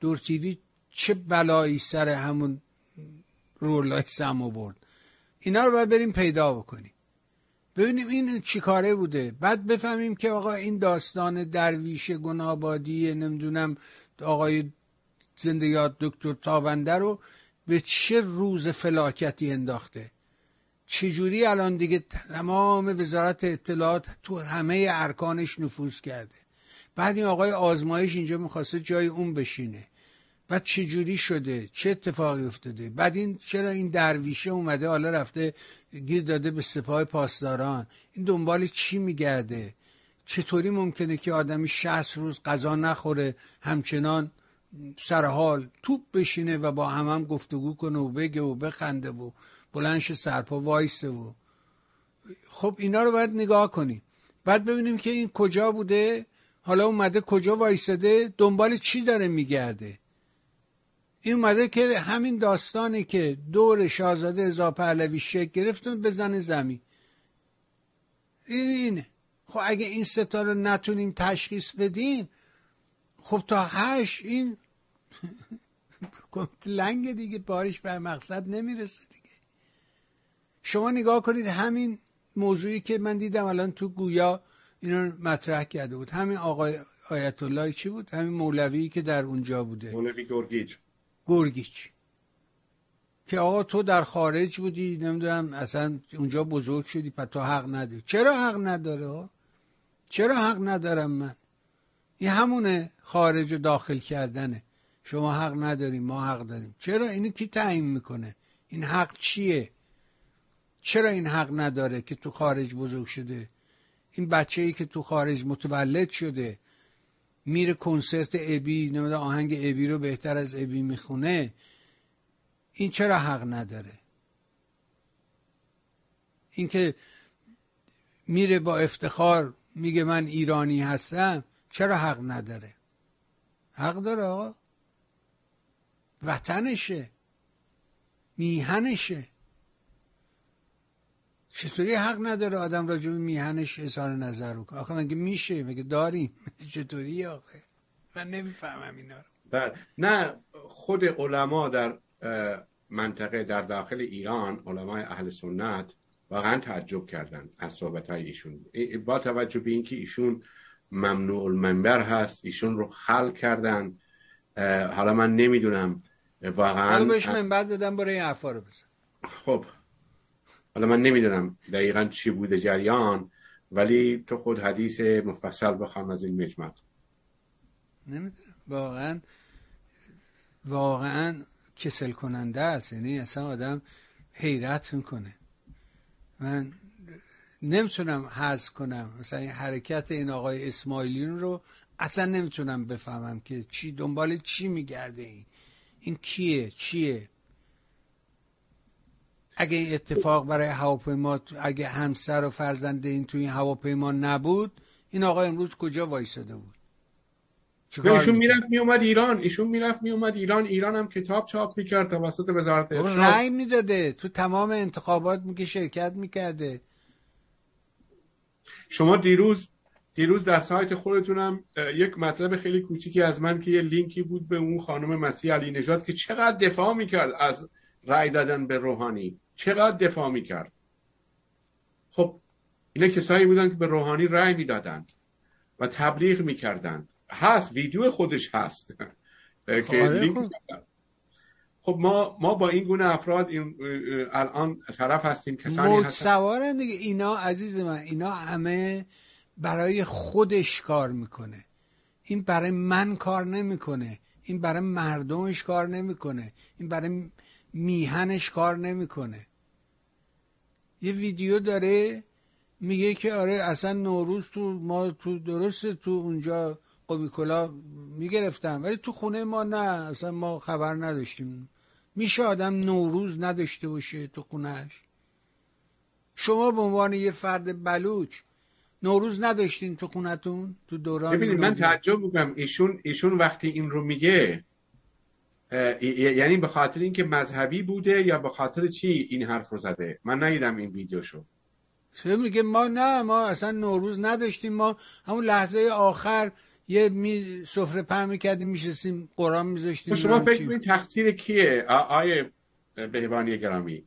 Speaker 2: دور تیوی چه بلایی سر همون رولای سم آورد؟ اینا رو باید بریم پیدا بکنیم. ببینیم این چیکاره بوده. بعد بفهمیم که آقا این داستان درویش گنابادی نمی‌دونم آقای زندگیات دکتر تابنده رو به چه روز فلاکتی انداخته؟ چجوری الان دیگه تمام وزارت اطلاعات تو همه ارکانش نفوذ کرده؟ بعد این آقای آزمایش اینجا می‌خواسته جای اون بشینه. بعد چه جوری شده؟ چه اتفاقی افتاده؟ بعد این چرا این درویشه اومده حالا رفته گیر داده به سپاه پاسداران؟ این دنبال چی میگرده؟ چطوری ممکنه که آدمی شهست روز غذا نخوره همچنان سرحال توپ بشینه و با هم هم گفتگو کنه و بگه و بخنده و بلنش سرپا وایسه و خب اینا رو باید نگاه کنیم بعد ببینیم که این کجا بوده؟ حالا اومده کجا وایساده؟ دنبال چی داره میگرده؟ این اومده که همین داستانی که دور شاهزاده رضا پهلوی شکل گرفتن بزنه زمین. این اینه. خب اگه این ستا رو نتونیم تشخیص بدیم خب تا هشت این *laughs* لنگ دیگه بارش به مقصد نمی‌رسه دیگه. شما نگاه کنید همین موضوعی که من دیدم الان تو گویا اینو مطرح کرده بود. همین آقای آیت الله چی بود؟ همین مولوی که در اونجا بوده.
Speaker 3: مولوی گرگیچ
Speaker 2: گرگیچ. که آقا تو در خارج بودی نمی‌دونم اصلا اونجا بزرگ شدی پس تو حق نداری. چرا حق نداره چرا حق ندارم من؟ این همونه خارج و داخل کردنه. شما حق نداریم ما حق داریم. چرا؟ اینو کی تعیین می‌کنه؟ این حق چیه؟ چرا این حق نداره که تو خارج بزرگ شده؟ این بچه ای که تو خارج متولد شده میره کنسرت ابی نمیده آهنگ ابی رو بهتر از ابی می‌خونه. این چرا حق نداره؟ اینکه میره با افتخار میگه من ایرانی هستم چرا حق نداره؟ حق داره آقا. وطنشه. میهنشه. چطوری حق نداره آدم راجع به میهنش اظهار نظر رو کنه آخه مگه میشه؟ مگه داریم؟ چطوری آخه؟ من نمی‌فهمم اینا رو.
Speaker 3: بله. نه خود علما در منطقه در داخل ایران علمای اهل سنت واقعا تعجب کردن از صحبت های ایشون با توجه به اینکه ایشون ممنوع المنبر هست ایشون رو خل کردن حالا من نمی‌دونم واقعا
Speaker 2: حالا بهش منبر دادم برای این رو بزن.
Speaker 3: خب حالا من نمی‌دونم دقیقا چی بوده جریان ولی تو خود حدیث مفصل بخوام از این مجمع.
Speaker 2: واقعا واقعا کسل کننده است. یعنی اصلا آدم حیرت می‌کنه. من نمی‌تونم حذف کنم. مثلا این حرکت این آقای اسماعیلیون رو اصلا نمی‌تونم بفهمم که چی دنبال چی میگرده این. این کیه؟ چیه؟ اگه اتفاق برای هواپیما اگه همسر و فرزنده این تو این هواپیما نبود این آقا امروز کجا وایساده بود؟
Speaker 3: ایشون می‌رفت میومد ایران ایشون می‌رفت میومد ایران ایران هم کتاب چاپ می‌کرد توسط وزارت
Speaker 2: ارشاد. رأی می‌داده تو تمام انتخابات میگه شرکت می‌کرده.
Speaker 3: شما دیروز دیروز در سایت خودتونم یک مطلب خیلی کوچیکی از من که یه لینکی بود به اون خانم مسیح علی نژاد که چقدر دفاع می‌کرد از رأی دادن به روحانی. چقدر دفاع می‌کرد. خب اینا کسایی بودن که به روحانی رأی می‌دادند و تبلیغ می‌کردند. هست ویدیو خودش هست. *laughs* که خب, آره، لینک خب. خب ما ما با این گونه افراد این الان طرف هستیم کسانی
Speaker 2: هستن. دیگه. اینا عزیز من اینا همه برای خودش کار می‌کنه. این برای من کار نمی‌کنه. این برای مردمش کار نمی‌کنه. این برای میهنش کار نمی‌کنه. یه ویدیو داره میگه که آره اصلا نوروز تو ما تو درسته تو اونجا قومیکولا می‌گرفتم ولی تو خونه ما نه اصلا ما خبر نداشتیم. میشه آدم نوروز نداشته باشه تو خونهش شما به عنوان یه فرد بلوچ نوروز نداشتین تو خونتون تو دوران
Speaker 3: ببینید من تعجب می‌کنم. ایشون ایشون وقتی این رو میگه یعنی به خاطر اینکه مذهبی بوده یا به خاطر چی این حرف رو زده؟ من ندیدم این ویدیو شو
Speaker 2: میگه ما نه ما اصلا نوروز نداشتیم. ما همون لحظه آخر یه می سفره پهن می‌کردیم میشستیم قرآن میذاشتیم
Speaker 3: خب شما فکر کنید تقصیر کیه؟ آیه بهبانی گرامی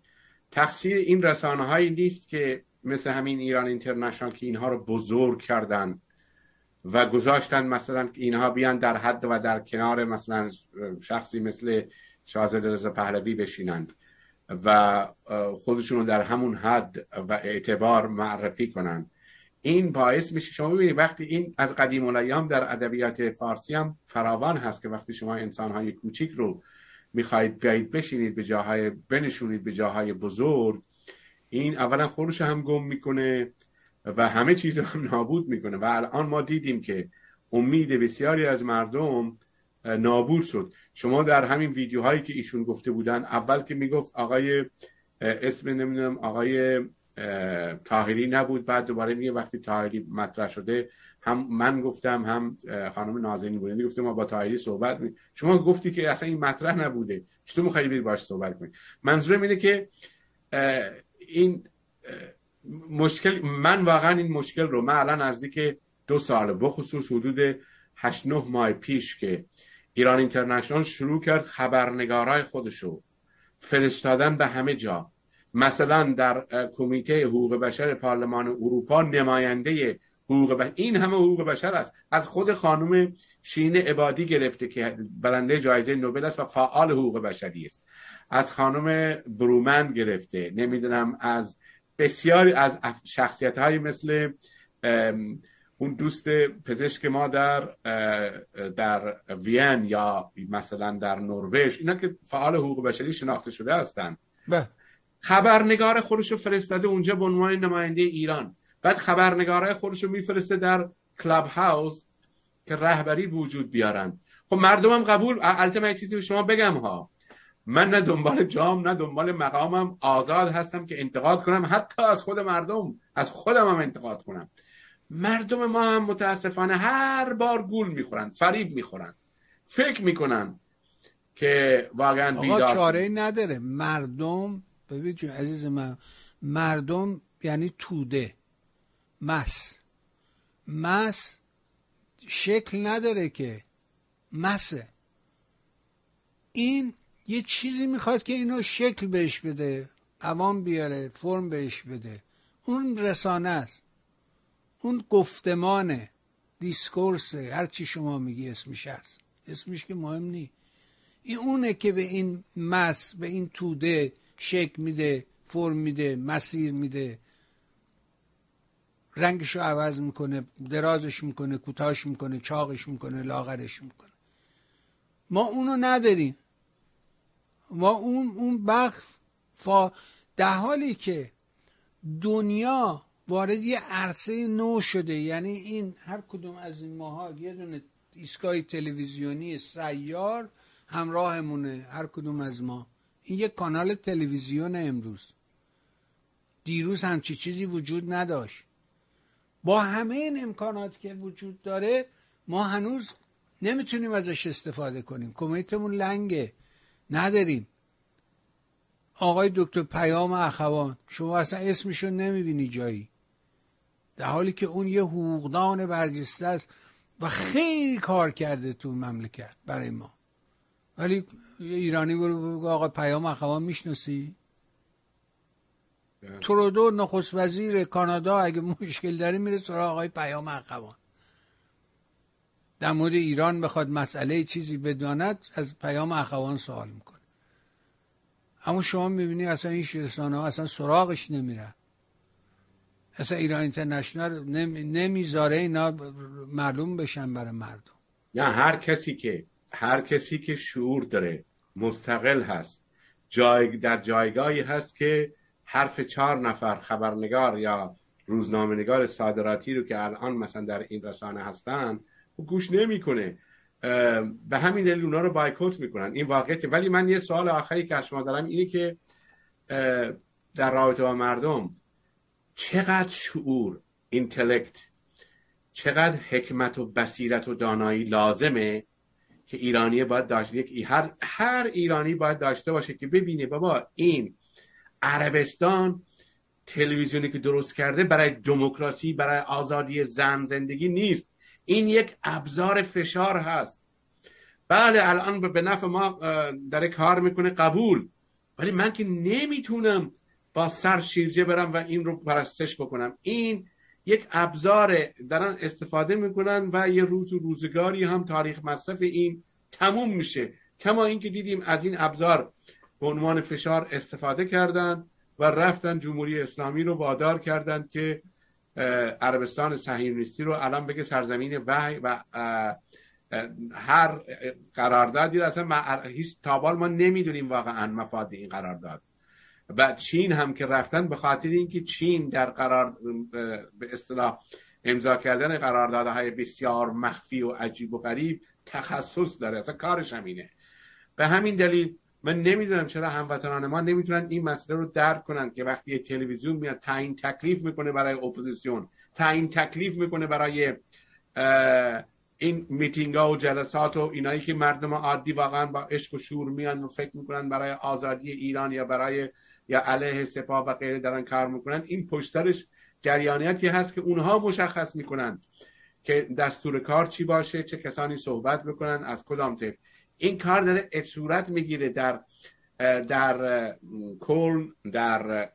Speaker 3: تقصیر این رسانه هایی نیست که مثل همین ایران اینترنشنال که اینها رو بزرگ کردن و گذاشتن مثلا اینها بیان در حد و در کنار مثلا شخصی مثل شاهزاده رضا پهلوی بشینند و خودشون رو در همون حد و اعتبار معرفی کنند. این باعث میشه شما ببینید وقتی این از قدیم الایام در ادبیات فارسی هم فراوان هست که وقتی شما انسان های کوچیک رو می‌خواهید بیایید بشینید به جاهای بنشونید به جاهای بزرگ این اولا خودش هم گم می‌کنه. و همه چیز هم نابود می‌کنه. و الان ما دیدیم که امید بسیاری از مردم نابود شد. شما در همین ویدیوهایی که ایشون گفته بودن اول که می‌گفت آقای اسم نمی‌دونم آقای تاهری نبود بعد دوباره میگه وقتی تاهری مطرح شده هم من گفتم هم خانم نازنین بودن گفته ما با تاهری صحبت می شما گفتی که اصلا این مطرح نبوده. چطور میخوایی بری باش صحبت کنی؟ منظورم اینه که این مشکل من واقعا این مشکل رو من الان نزدیک دو سال بخصوص حدود 8 9 ماه پیش که ایران اینترنشنال شروع کرد خبرنگارای خودشو فرستادن به همه جا. مثلا در کمیته حقوق بشر پارلمان اروپا نماینده حقوق بشر این همه حقوق بشر است. از خود خانم شین عبادی گرفته که برنده جایزه نوبل است و فعال حقوق بشری است. از خانم برومند گرفته نمی‌دونم از بسیاری از شخصیت های مثل اون دوست پزشک ما در در وین یا مثلا در نروژ اینا که فعال حقوق بشری شناخته شده هستند. خبرنگار خودش رو فرستاده اونجا به عنوان نماینده ایران. بعد خبرنگارای خودش رو میفرسته در کلاب هاوس که رهبری وجود بیارن. خب مردمم قبول البته من چیزی به شما بگم ها. من نه دنبال جام نه دنبال مقامم آزاد هستم که انتقاد کنم حتی از خود مردم از خودم هم انتقاد کنم. مردم ما هم متاسفانه هر بار گول می‌خورن فریب می‌خورن. فکر می‌کنن که واقعا
Speaker 2: آقا چاره نداره. مردم ببین عزیز من مردم یعنی توده. مس. مس شکل نداره که. مسه. این یه چیزی می‌خواد که اینو شکل بهش بده قوام بیاره فرم بهش بده. اون رسانه است. اون گفتمانه دیسکورسه هر چی شما میگی اسمش هست. اسمش که مهم نی. این اونه که به این مس به این توده شکل میده فرم میده مسیر میده. رنگش رو عوض می‌کنه درازش می‌کنه کوتاهش می‌کنه چاقش می‌کنه لاغرش می‌کنه. ما اونو نداریم. ما اون اون بخش فا در حالی که دنیا وارد یه عرصه نو شده یعنی این هر کدوم از این ماها یه دونه ایستگاه تلویزیونی سیار همراهمونه هر کدوم از ما. این یه کانال تلویزیون امروز. دیروز همچی چیزی وجود نداشت. با همه این امکانات که وجود داره ما هنوز نمی‌تونیم ازش استفاده کنیم. کمیتمون لنگه. نداریم. آقای دکتر پیام اخوان شما اصلا اسمشو نمی‌بینی جایی. در حالی که اون یه حقوقدان برجسته است و خیلی کار کرده تو مملکت برای ما. ولی یه ایرانی برو آقا پیام اخوان می‌شناسی؟ ترودو نخست وزیر کانادا اگه مشکل داره میره سراغ آقای پیام اخوان. در مورد ایران بخواد مسئله چیزی بداند از پیام اخوان سوال می‌کنه. اما شما می‌بینی اصلا این رسانه ها اصلا سراغش نمیره اصلا ایران اینترنشنال نمی‌ذاره اینا معلوم بشن برای مردم.
Speaker 3: نه هر کسی که هر کسی که شعور داره مستقل هست جای در جایگاهی هست که حرف چهار نفر خبرنگار یا روزنامه نگار صادراتی رو که الان مثلا در این رسانه هستن گوش نمی‌کنه. به همین دلیل اونا رو بایکوت می‌کنن. این واقعیت. ولی من یه سوال آخری که از شما دارم اینه که در رابطه با مردم چقدر شعور اینتלקت چقدر حکمت و بصیرت و دانایی لازمه که ایرانی باید داشته یک هر هر ایرانی باید داشته باشه که ببینه بابا این عربستان تلویزیونی که درست کرده برای دموکراسی برای آزادی زن زندگی نیست. این یک ابزار فشار هست. بله الان به نفع ما در کار می‌کنه قبول. ولی من که نمی‌تونم با سر شیرجه برم و این رو پرستش بکنم. این یک ابزار دارن استفاده می‌کنن و یه روز و روزگاری هم تاریخ مصرف این تموم میشه. کما اینکه دیدیم از این ابزار به عنوان فشار استفاده کردند و رفتن جمهوری اسلامی رو وادار کردند که عربستان صهیونیستی رو الان بگه سرزمین وحی و هر قراردادی رو اصلا هیچ تابال ما نمی‌دونیم واقعا مفاد این قرارداد. و چین هم که رفتن به خاطر اینکه چین در قرار به اصطلاح امضا کردن قراردادهای بسیار مخفی و عجیب و غریب تخصص داره. اصلا کارش همینه. به همین دلیل من نمی‌دونم چرا هموطنان ما نمی‌تونن این مسئله رو درک کنن که وقتی تلویزیون میاد تعیین تکلیف می‌کنه برای اپوزیسیون تعیین تکلیف می‌کنه برای این میتینگ ها و جلسات و اینایی که مردم عادی واقعا با عشق و شور میان و فکر می‌کنن برای آزادی ایران یا برای یا علیه سپاه و غیره دارن کار می‌کنن. این پشترش جریانیتی هست که اونها مشخص می‌کنن که دستور کار چی باشه چه کسانی صحبت می‌کنن از کدام طیف این کار داره صورت می‌گیره در در کل در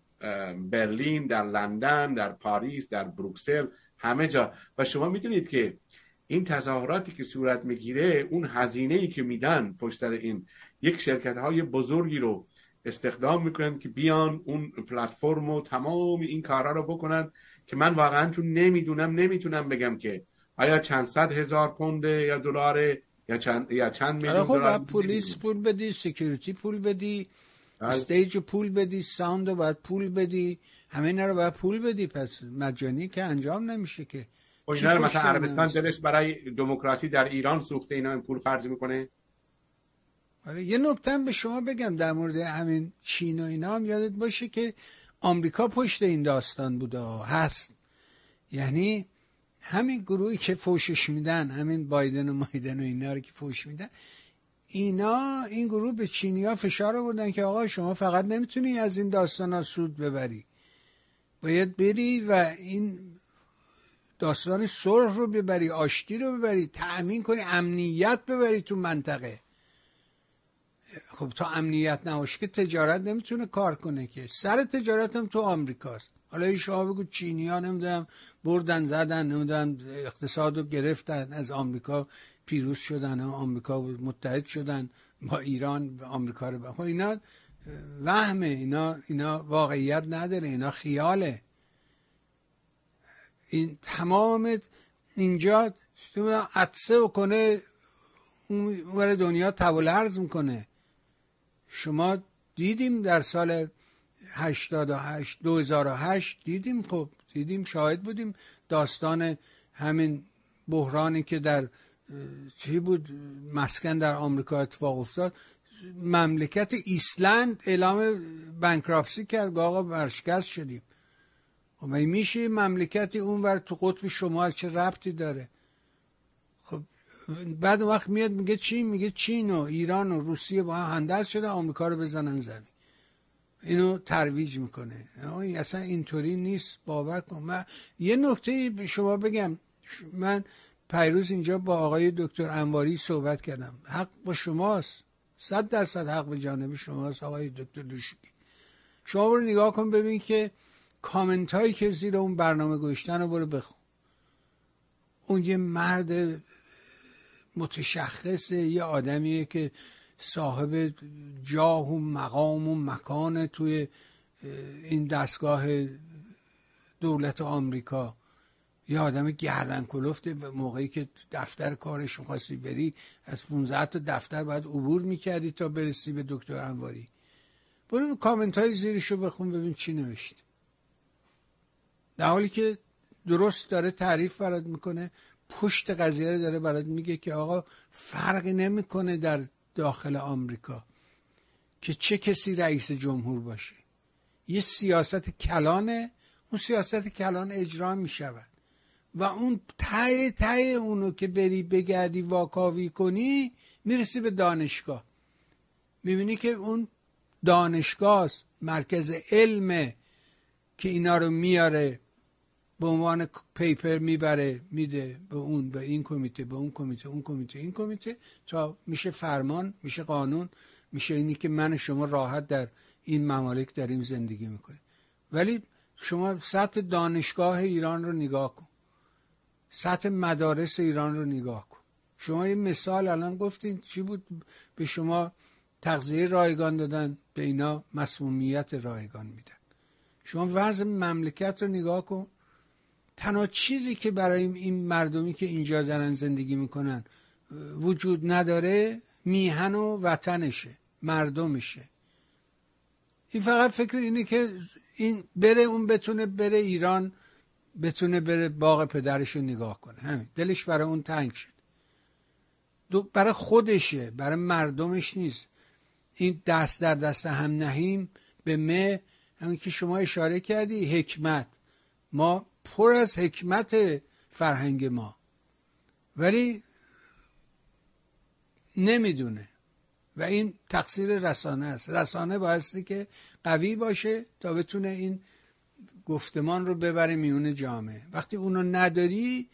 Speaker 3: برلین در لندن در پاریس در بروکسل همه جا. و شما می‌دونید که این تظاهراتی که صورت می‌گیره اون هزینه ای که میدن پشتر این یک شرکت های بزرگی رو استخدام می‌کنن که بیان اون پلتفرم و تمام این کارا رو بکنن که من واقعا چون نمی‌دونم نمی‌تونم بگم که آیا چند صد هزار پوند یا دلار یا چند یا چند میلیون
Speaker 2: خب پلیس پول بدی security پول بدی بله. stage پول بدی sound رو باید پول بدی همه اینا رو باید پول بدی. پس مجانی که انجام نمیشه که.
Speaker 3: خب اینا مثلا عربستان دلش برای دموکراسی در ایران سوخته اینا این پول خرج می‌کنه؟
Speaker 2: آره یه نکته به شما بگم در مورد همین چین و اینا هم یادت باشه که آمریکا پشت این داستان بوده هست. یعنی همین گروهی که فوشش میدن همین بایدن و مایدن و اینا رو که فوش میدن اینا این گروه به چینیا فشار آوردن که آقا شما فقط نمی‌تونی از این داستان ها سود ببری. باید بری و این داستان صلح رو ببری آشتی رو ببری تأمین کنی امنیت ببری تو منطقه. خب تا امنیت نباشه که تجارت نمی‌تونه کار کنه که. سر تجارت هم تو آمریکاست. حالا این شما بگو چینی ها نمی‌دونم بردن زدن نمی‌دونم اقتصاد رو گرفتن. از آمریکا پیروز شدن و آمریکا متحد شدن با ایران آمریکا رو خب اینا وهمه. اینا اینا واقعیت نداره. اینا خیاله. این تمام اینجا عطسه کنه اون دنیا تولرز می‌کنه. شما دیدیم در سال 88 2008 دیدیم خب دیدیم شاهد بودیم. داستان همین بحرانی که در چی بود؟ مسکن در آمریکا اتفاق افتاد. مملکت ایسلند اعلام بانکراپسی کرد آقا ورشکست شدیم. خب میشه مملکتی اونور تو قطب شمال چه ربطی داره؟ خب بعد وقت میاد میگه چین میگه چین و ایران و روسیه با هم هندل شده آمریکا رو بزنن زمین. اینو ترویج می‌کنه. اصلا اینطوری نیست باور کن. من یه نکته به شما بگم. من پیروز اینجا با آقای دکتر انواری صحبت کردم. حق با شماست. صد درصد حق به جانب شماست آقای دکتر دوشکی. شما برو نگاه کن ببین که کامنت هایی که زیر اون برنامه گوشتن رو برو بخون. اون یه مرد متشخصه یه آدمیه که صاحب جاه و مقام و مکان توی این دستگاه دولت آمریکا. یه آدم گردن کلفته موقعی که دفتر کارش خواستی بری از 15 تا دفتر باید عبور می‌کردی تا برسی به دکتر انواری. برو کامنت های زیرشو بخون ببین چی نوشته در حالی که درست داره تعریف برات می‌کنه پشت قضیه رو داره برات میگه که آقا فرقی نمی‌کنه در داخل آمریکا که چه کسی رئیس جمهور باشه. یه سیاست کلانه اون سیاست کلان اجرا می شود و اون ته ته اونو که بری بگردی واکاوی کنی می‌رسی به دانشگاه. می‌بینی که اون دانشگاه مرکز علم که اینا رو میاره. به عنوان پیپر می‌بره میده به اون به این کمیته به اون کمیته اون کمیته این کمیته تا میشه فرمان میشه قانون میشه اینی که من شما راحت در این ممالک داریم زندگی می‌کنیم. ولی شما سطح دانشگاه ایران رو نگاه کن. سطح مدارس ایران رو نگاه کن. شما این مثال الان گفتین چی بود؟ به شما تغذیه رایگان دادن به اینا مسمومیت رایگان میدن. شما وضع مملکت رو نگاه کن. تنها چیزی که برای این مردمی که اینجا دارن زندگی می‌کنن وجود نداره میهن و وطنشه مردمشه. این فقط فکر اینه که این بره اون بتونه بره ایران بتونه بره باغ پدرش رو نگاه کنه. همین. دلش برای اون تنگ شد. برای خودشه برای مردمش نیست. این دست در دست هم نهیم به مه همین که شما اشاره کردی حکمت. ما پر از حکمت فرهنگ ما. ولی نمی‌دونه. و این تقصیر رسانه است. رسانه بایستی که قوی باشه تا بتونه این گفتمان رو ببره میون جامعه. وقتی اونو نداری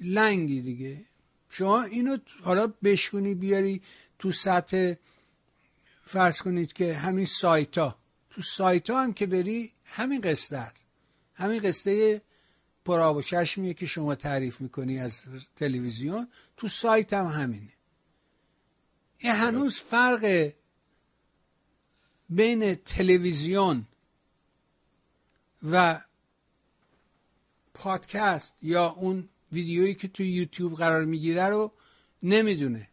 Speaker 2: لنگی دیگه. شما اینو حالا بشکنی بیاری تو سطح فرض کنید که همین سایت تو سایت هم که بری همین قصه است همین قصه پراب و چشمیه که شما تعریف می‌کنی از تلویزیون. تو سایت هم همینه. این هنوز فرق بین تلویزیون و پادکست یا اون ویدیویی که تو یوتیوب قرار می‌گیره رو نمی‌دونه.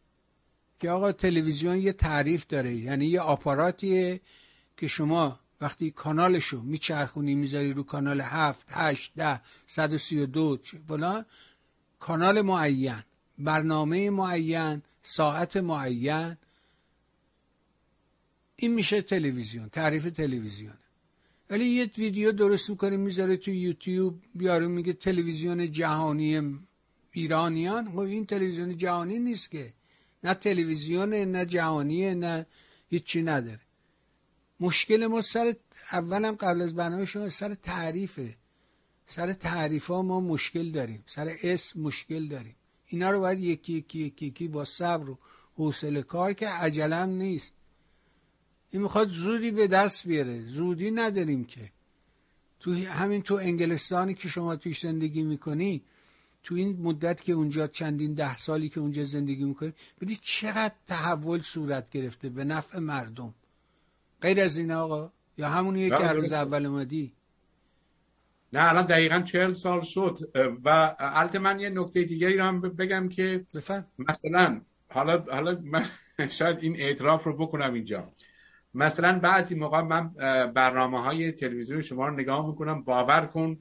Speaker 2: که آقا تلویزیون یه تعریف داره یعنی یه آپاراتیه که شما وقتی کانالشو میچرخونی می‌ذاری رو کانال هفت هشت ده صد و سی و دو فلان کانال معین برنامه معین ساعت معین. این میشه تلویزیون تعریف تلویزیون. ولی یه ویدیو درست می‌کنه می‌ذاره تو یوتیوب بیارو میگه تلویزیون جهانی ایرانیان. خب این تلویزیون جهانی نیست که. نه تلویزیون نه جهانیه نه هیچی نداره. مشکل ما سر اولم قبل از برنامه شما سر تعریفه. سر تعریف ها ما مشکل داریم. سر اسم مشکل داریم. اینا رو باید یکی یکی یکی یکی با صبر و حوصله کار که عجلم نیست. این می‌خواد زودی به دست بیاره. زودی نداریم که. تو همین تو انگلستانی که شما توی زندگی می‌کنی تو این مدت که اونجا چندین ده سالی که اونجا زندگی می‌کنی ببینید چقدر تحول صورت گرفته به نفع مردم. غیر از این آقا؟ یا همونیه که روز اول اومدی؟
Speaker 3: نه الان دقیقا چهل سال شد. و البته من یه نکته دیگری رو هم بگم که
Speaker 2: بفهم
Speaker 3: مثلا حالا حالا من *laughs* شاید این اعتراف رو بکنم اینجا. مثلا بعضی موقع من برنامه های تلویزیون شما رو نگاه می‌کنم باور کن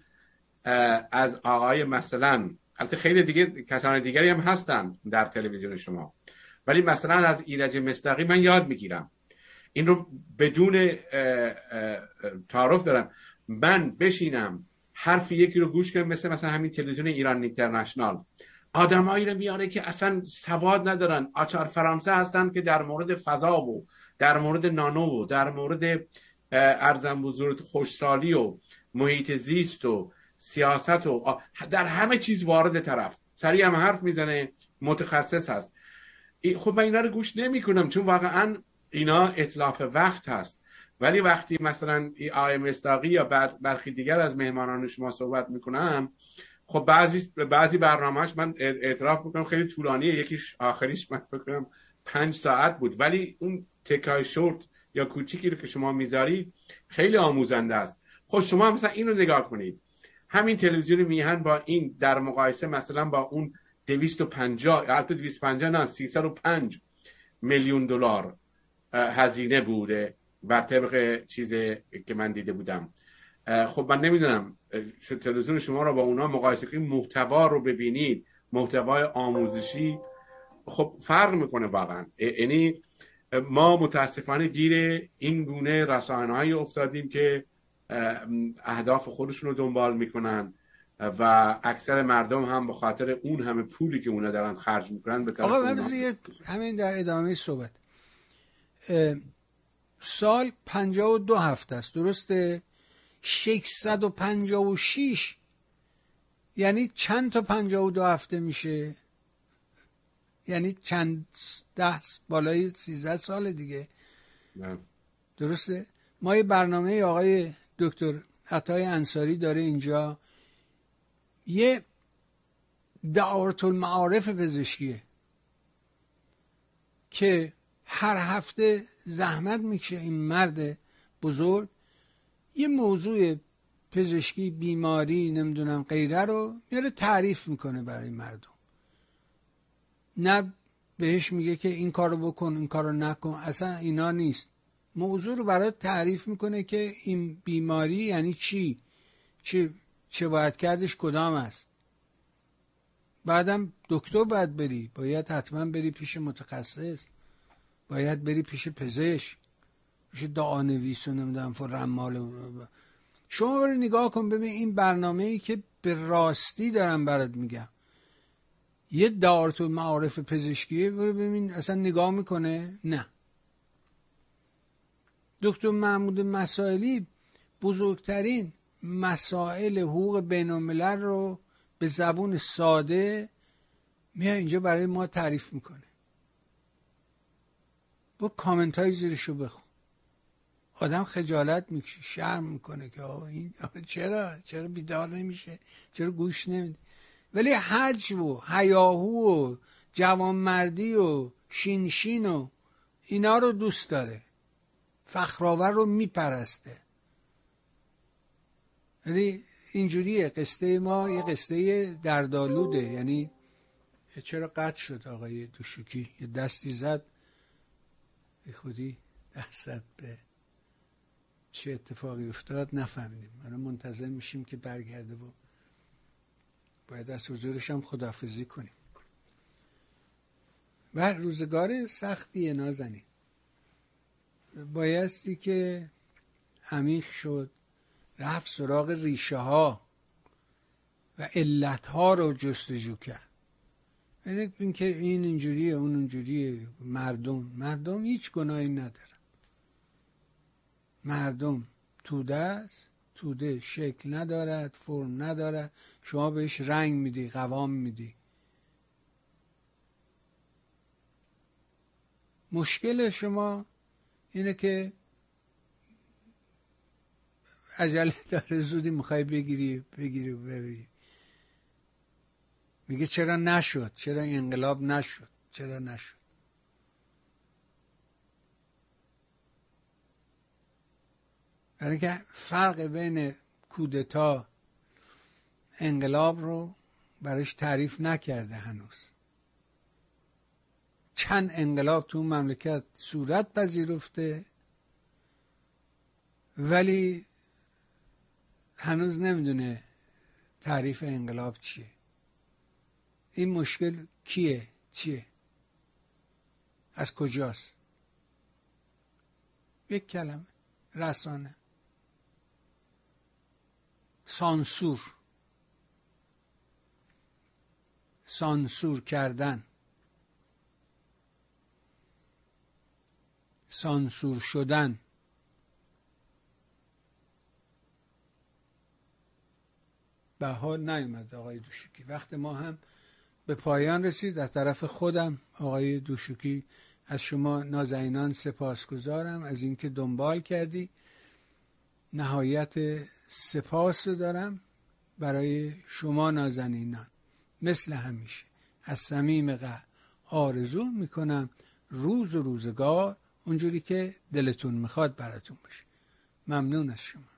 Speaker 3: از آقای مثلا البته خیلی دیگه کسان دیگری هم هستن در تلویزیون شما. ولی مثلا از ایرج مستقی من یاد می‌گیرم. این رو بدون تعارف دارم. من بشینم حرف یکی رو گوش کنم مثل مثلا همین تلویزیون ایران اینترنشنال. آدمایی رو میاره که اصلا سواد ندارن. آچار فرانسه هستن که در مورد فضا و در مورد نانو و در مورد ارزم بزرگ خوشسالی و محیط زیست و سیاست و در همه چیز وارد طرف. سریع هم حرف می‌زنه متخصص هست. خب من اینا رو گوش نمی کنم چون واقعا اینا اطلاف وقت هست. ولی وقتی مثلا آقای مستاقی یا برخی دیگر از مهمانان شما صحبت می‌کنم خب بعضی بعضی برنامهش من اعتراف می‌کنم خیلی طولانیه یکیش آخریش من فکر پنج ساعت بود. ولی اون تکای شورت یا کوچیکی رو که شما می‌ذارید خیلی آموزنده است. خب شما مثلا این رو نگاه کنید. همین تلویزیون میهن با این در مقایسه مثلا با اون 250 البته 250 نه 305 میلیون دلار. هزینه بوده بر طبق چیزی که من دیده بودم. خب من نمی‌دونم تلویزیون شما رو با اونا مقایسه کنید محتوا رو ببینید محتوای آموزشی. خب فرق می‌کنه واقعا. یعنی ما متاسفانه گیر این گونه رسانه‌ای افتادیم که اهداف خودشون رو دنبال می‌کنن و اکثر مردم هم به خاطر اون همه پولی که اونا دارن خرج می‌کنن به
Speaker 2: آقا همین در ادامه صحبت. سال 52 هفته است. درسته؟ 656 یعنی چند تا 52 هفته میشه؟ یعنی چند ده بالای 13 سال دیگه.
Speaker 3: نه.
Speaker 2: درسته؟ ما یه برنامه آقای دکتر عطای انصاری داره اینجا. یه دعارت المعارف پزشکیه که هر هفته زحمت می‌کشه این مرد بزرگ. یه موضوع پزشکی بیماری نمی‌دونم غیره رو میاره تعریف می‌کنه برای مردم. نه بهش میگه که این کارو بکن این کارو نکن اصلا اینا نیست. موضوع رو برای تعریف می‌کنه که این بیماری یعنی چی؟ چه, چه باید کردش کدام است؟ بعدم دکتر باید بری باید حتما بری پیش متخصص. باید بری پیش پزشک پیش دعانویس و نمی‌دونم رمال شما برو نگاه کن ببین این برنامه ای که به راستی دارم برات میگم. یه دارت و معارف پزشکیه برو ببین اصلا نگاه می‌کنه؟ نه. دکتر محمود مسائلی بزرگترین مسائل حقوق بین رو به زبون ساده میاد اینجا برای ما تعریف می‌کنه. با کامنت های زیرشو بخون. آدم خجالت می‌کشه شرم می‌کنه که آه این چرا؟ چرا بیدار نمیشه؟ چرا گوش نمیده؟ ولی حج و حیاهو و جوانمردی و شینشین و اینا رو دوست داره. فخرآور رو میپرسته. یعنی اینجوریه قصه ما یه قصه دردالوده یعنی چرا قطع شد آقای دوشوکی؟ یه دستی زد. به خودی دست به چه اتفاقی افتاد نفهمیدیم. من منتظر میشیم که برگرده و باید از حضورش هم خدافزی کنیم. و روزگار سختی نازنین. بایستی که عمیق شد رفت سراغ ریشه ها و علت ها رو جستجو کرد. یعنی اینکه این اینجوریه اون اینجوریه. مردم. مردم هیچ گناهی نداره مردم توده است. توده شکل ندارد فرم ندارد. شما بهش رنگ میدی قوام میدی. مشکل شما اینه که عجله داره زودی می‌خوای بگیری بگیری ببری میگه چرا نشد؟ چرا انقلاب نشد؟ چرا نشد؟ برای که فرق بین کودتا انقلاب رو برایش تعریف نکرده هنوز. چند انقلاب تو مملکت صورت پذیرفته ولی هنوز نمی‌دونه تعریف انقلاب چیه. این مشکل کیه؟ چیه؟ از کجاست؟ یک کلمه. رسانه. سانسور. سانسور کردن. سانسور شدن. به حال نیومد آقای دوشوکی وقت ما هم به پایان رسید. از طرف خودم آقای دوشوکی از شما نازنینان سپاسگزارم از اینکه دنبال کردی. نهایت سپاس رو دارم برای شما نازنینان. مثل همیشه. از صمیم قلب آرزو می‌کنم روز و روزگار اونجوری که دلتون می‌خواد براتون باشه. ممنون از شما.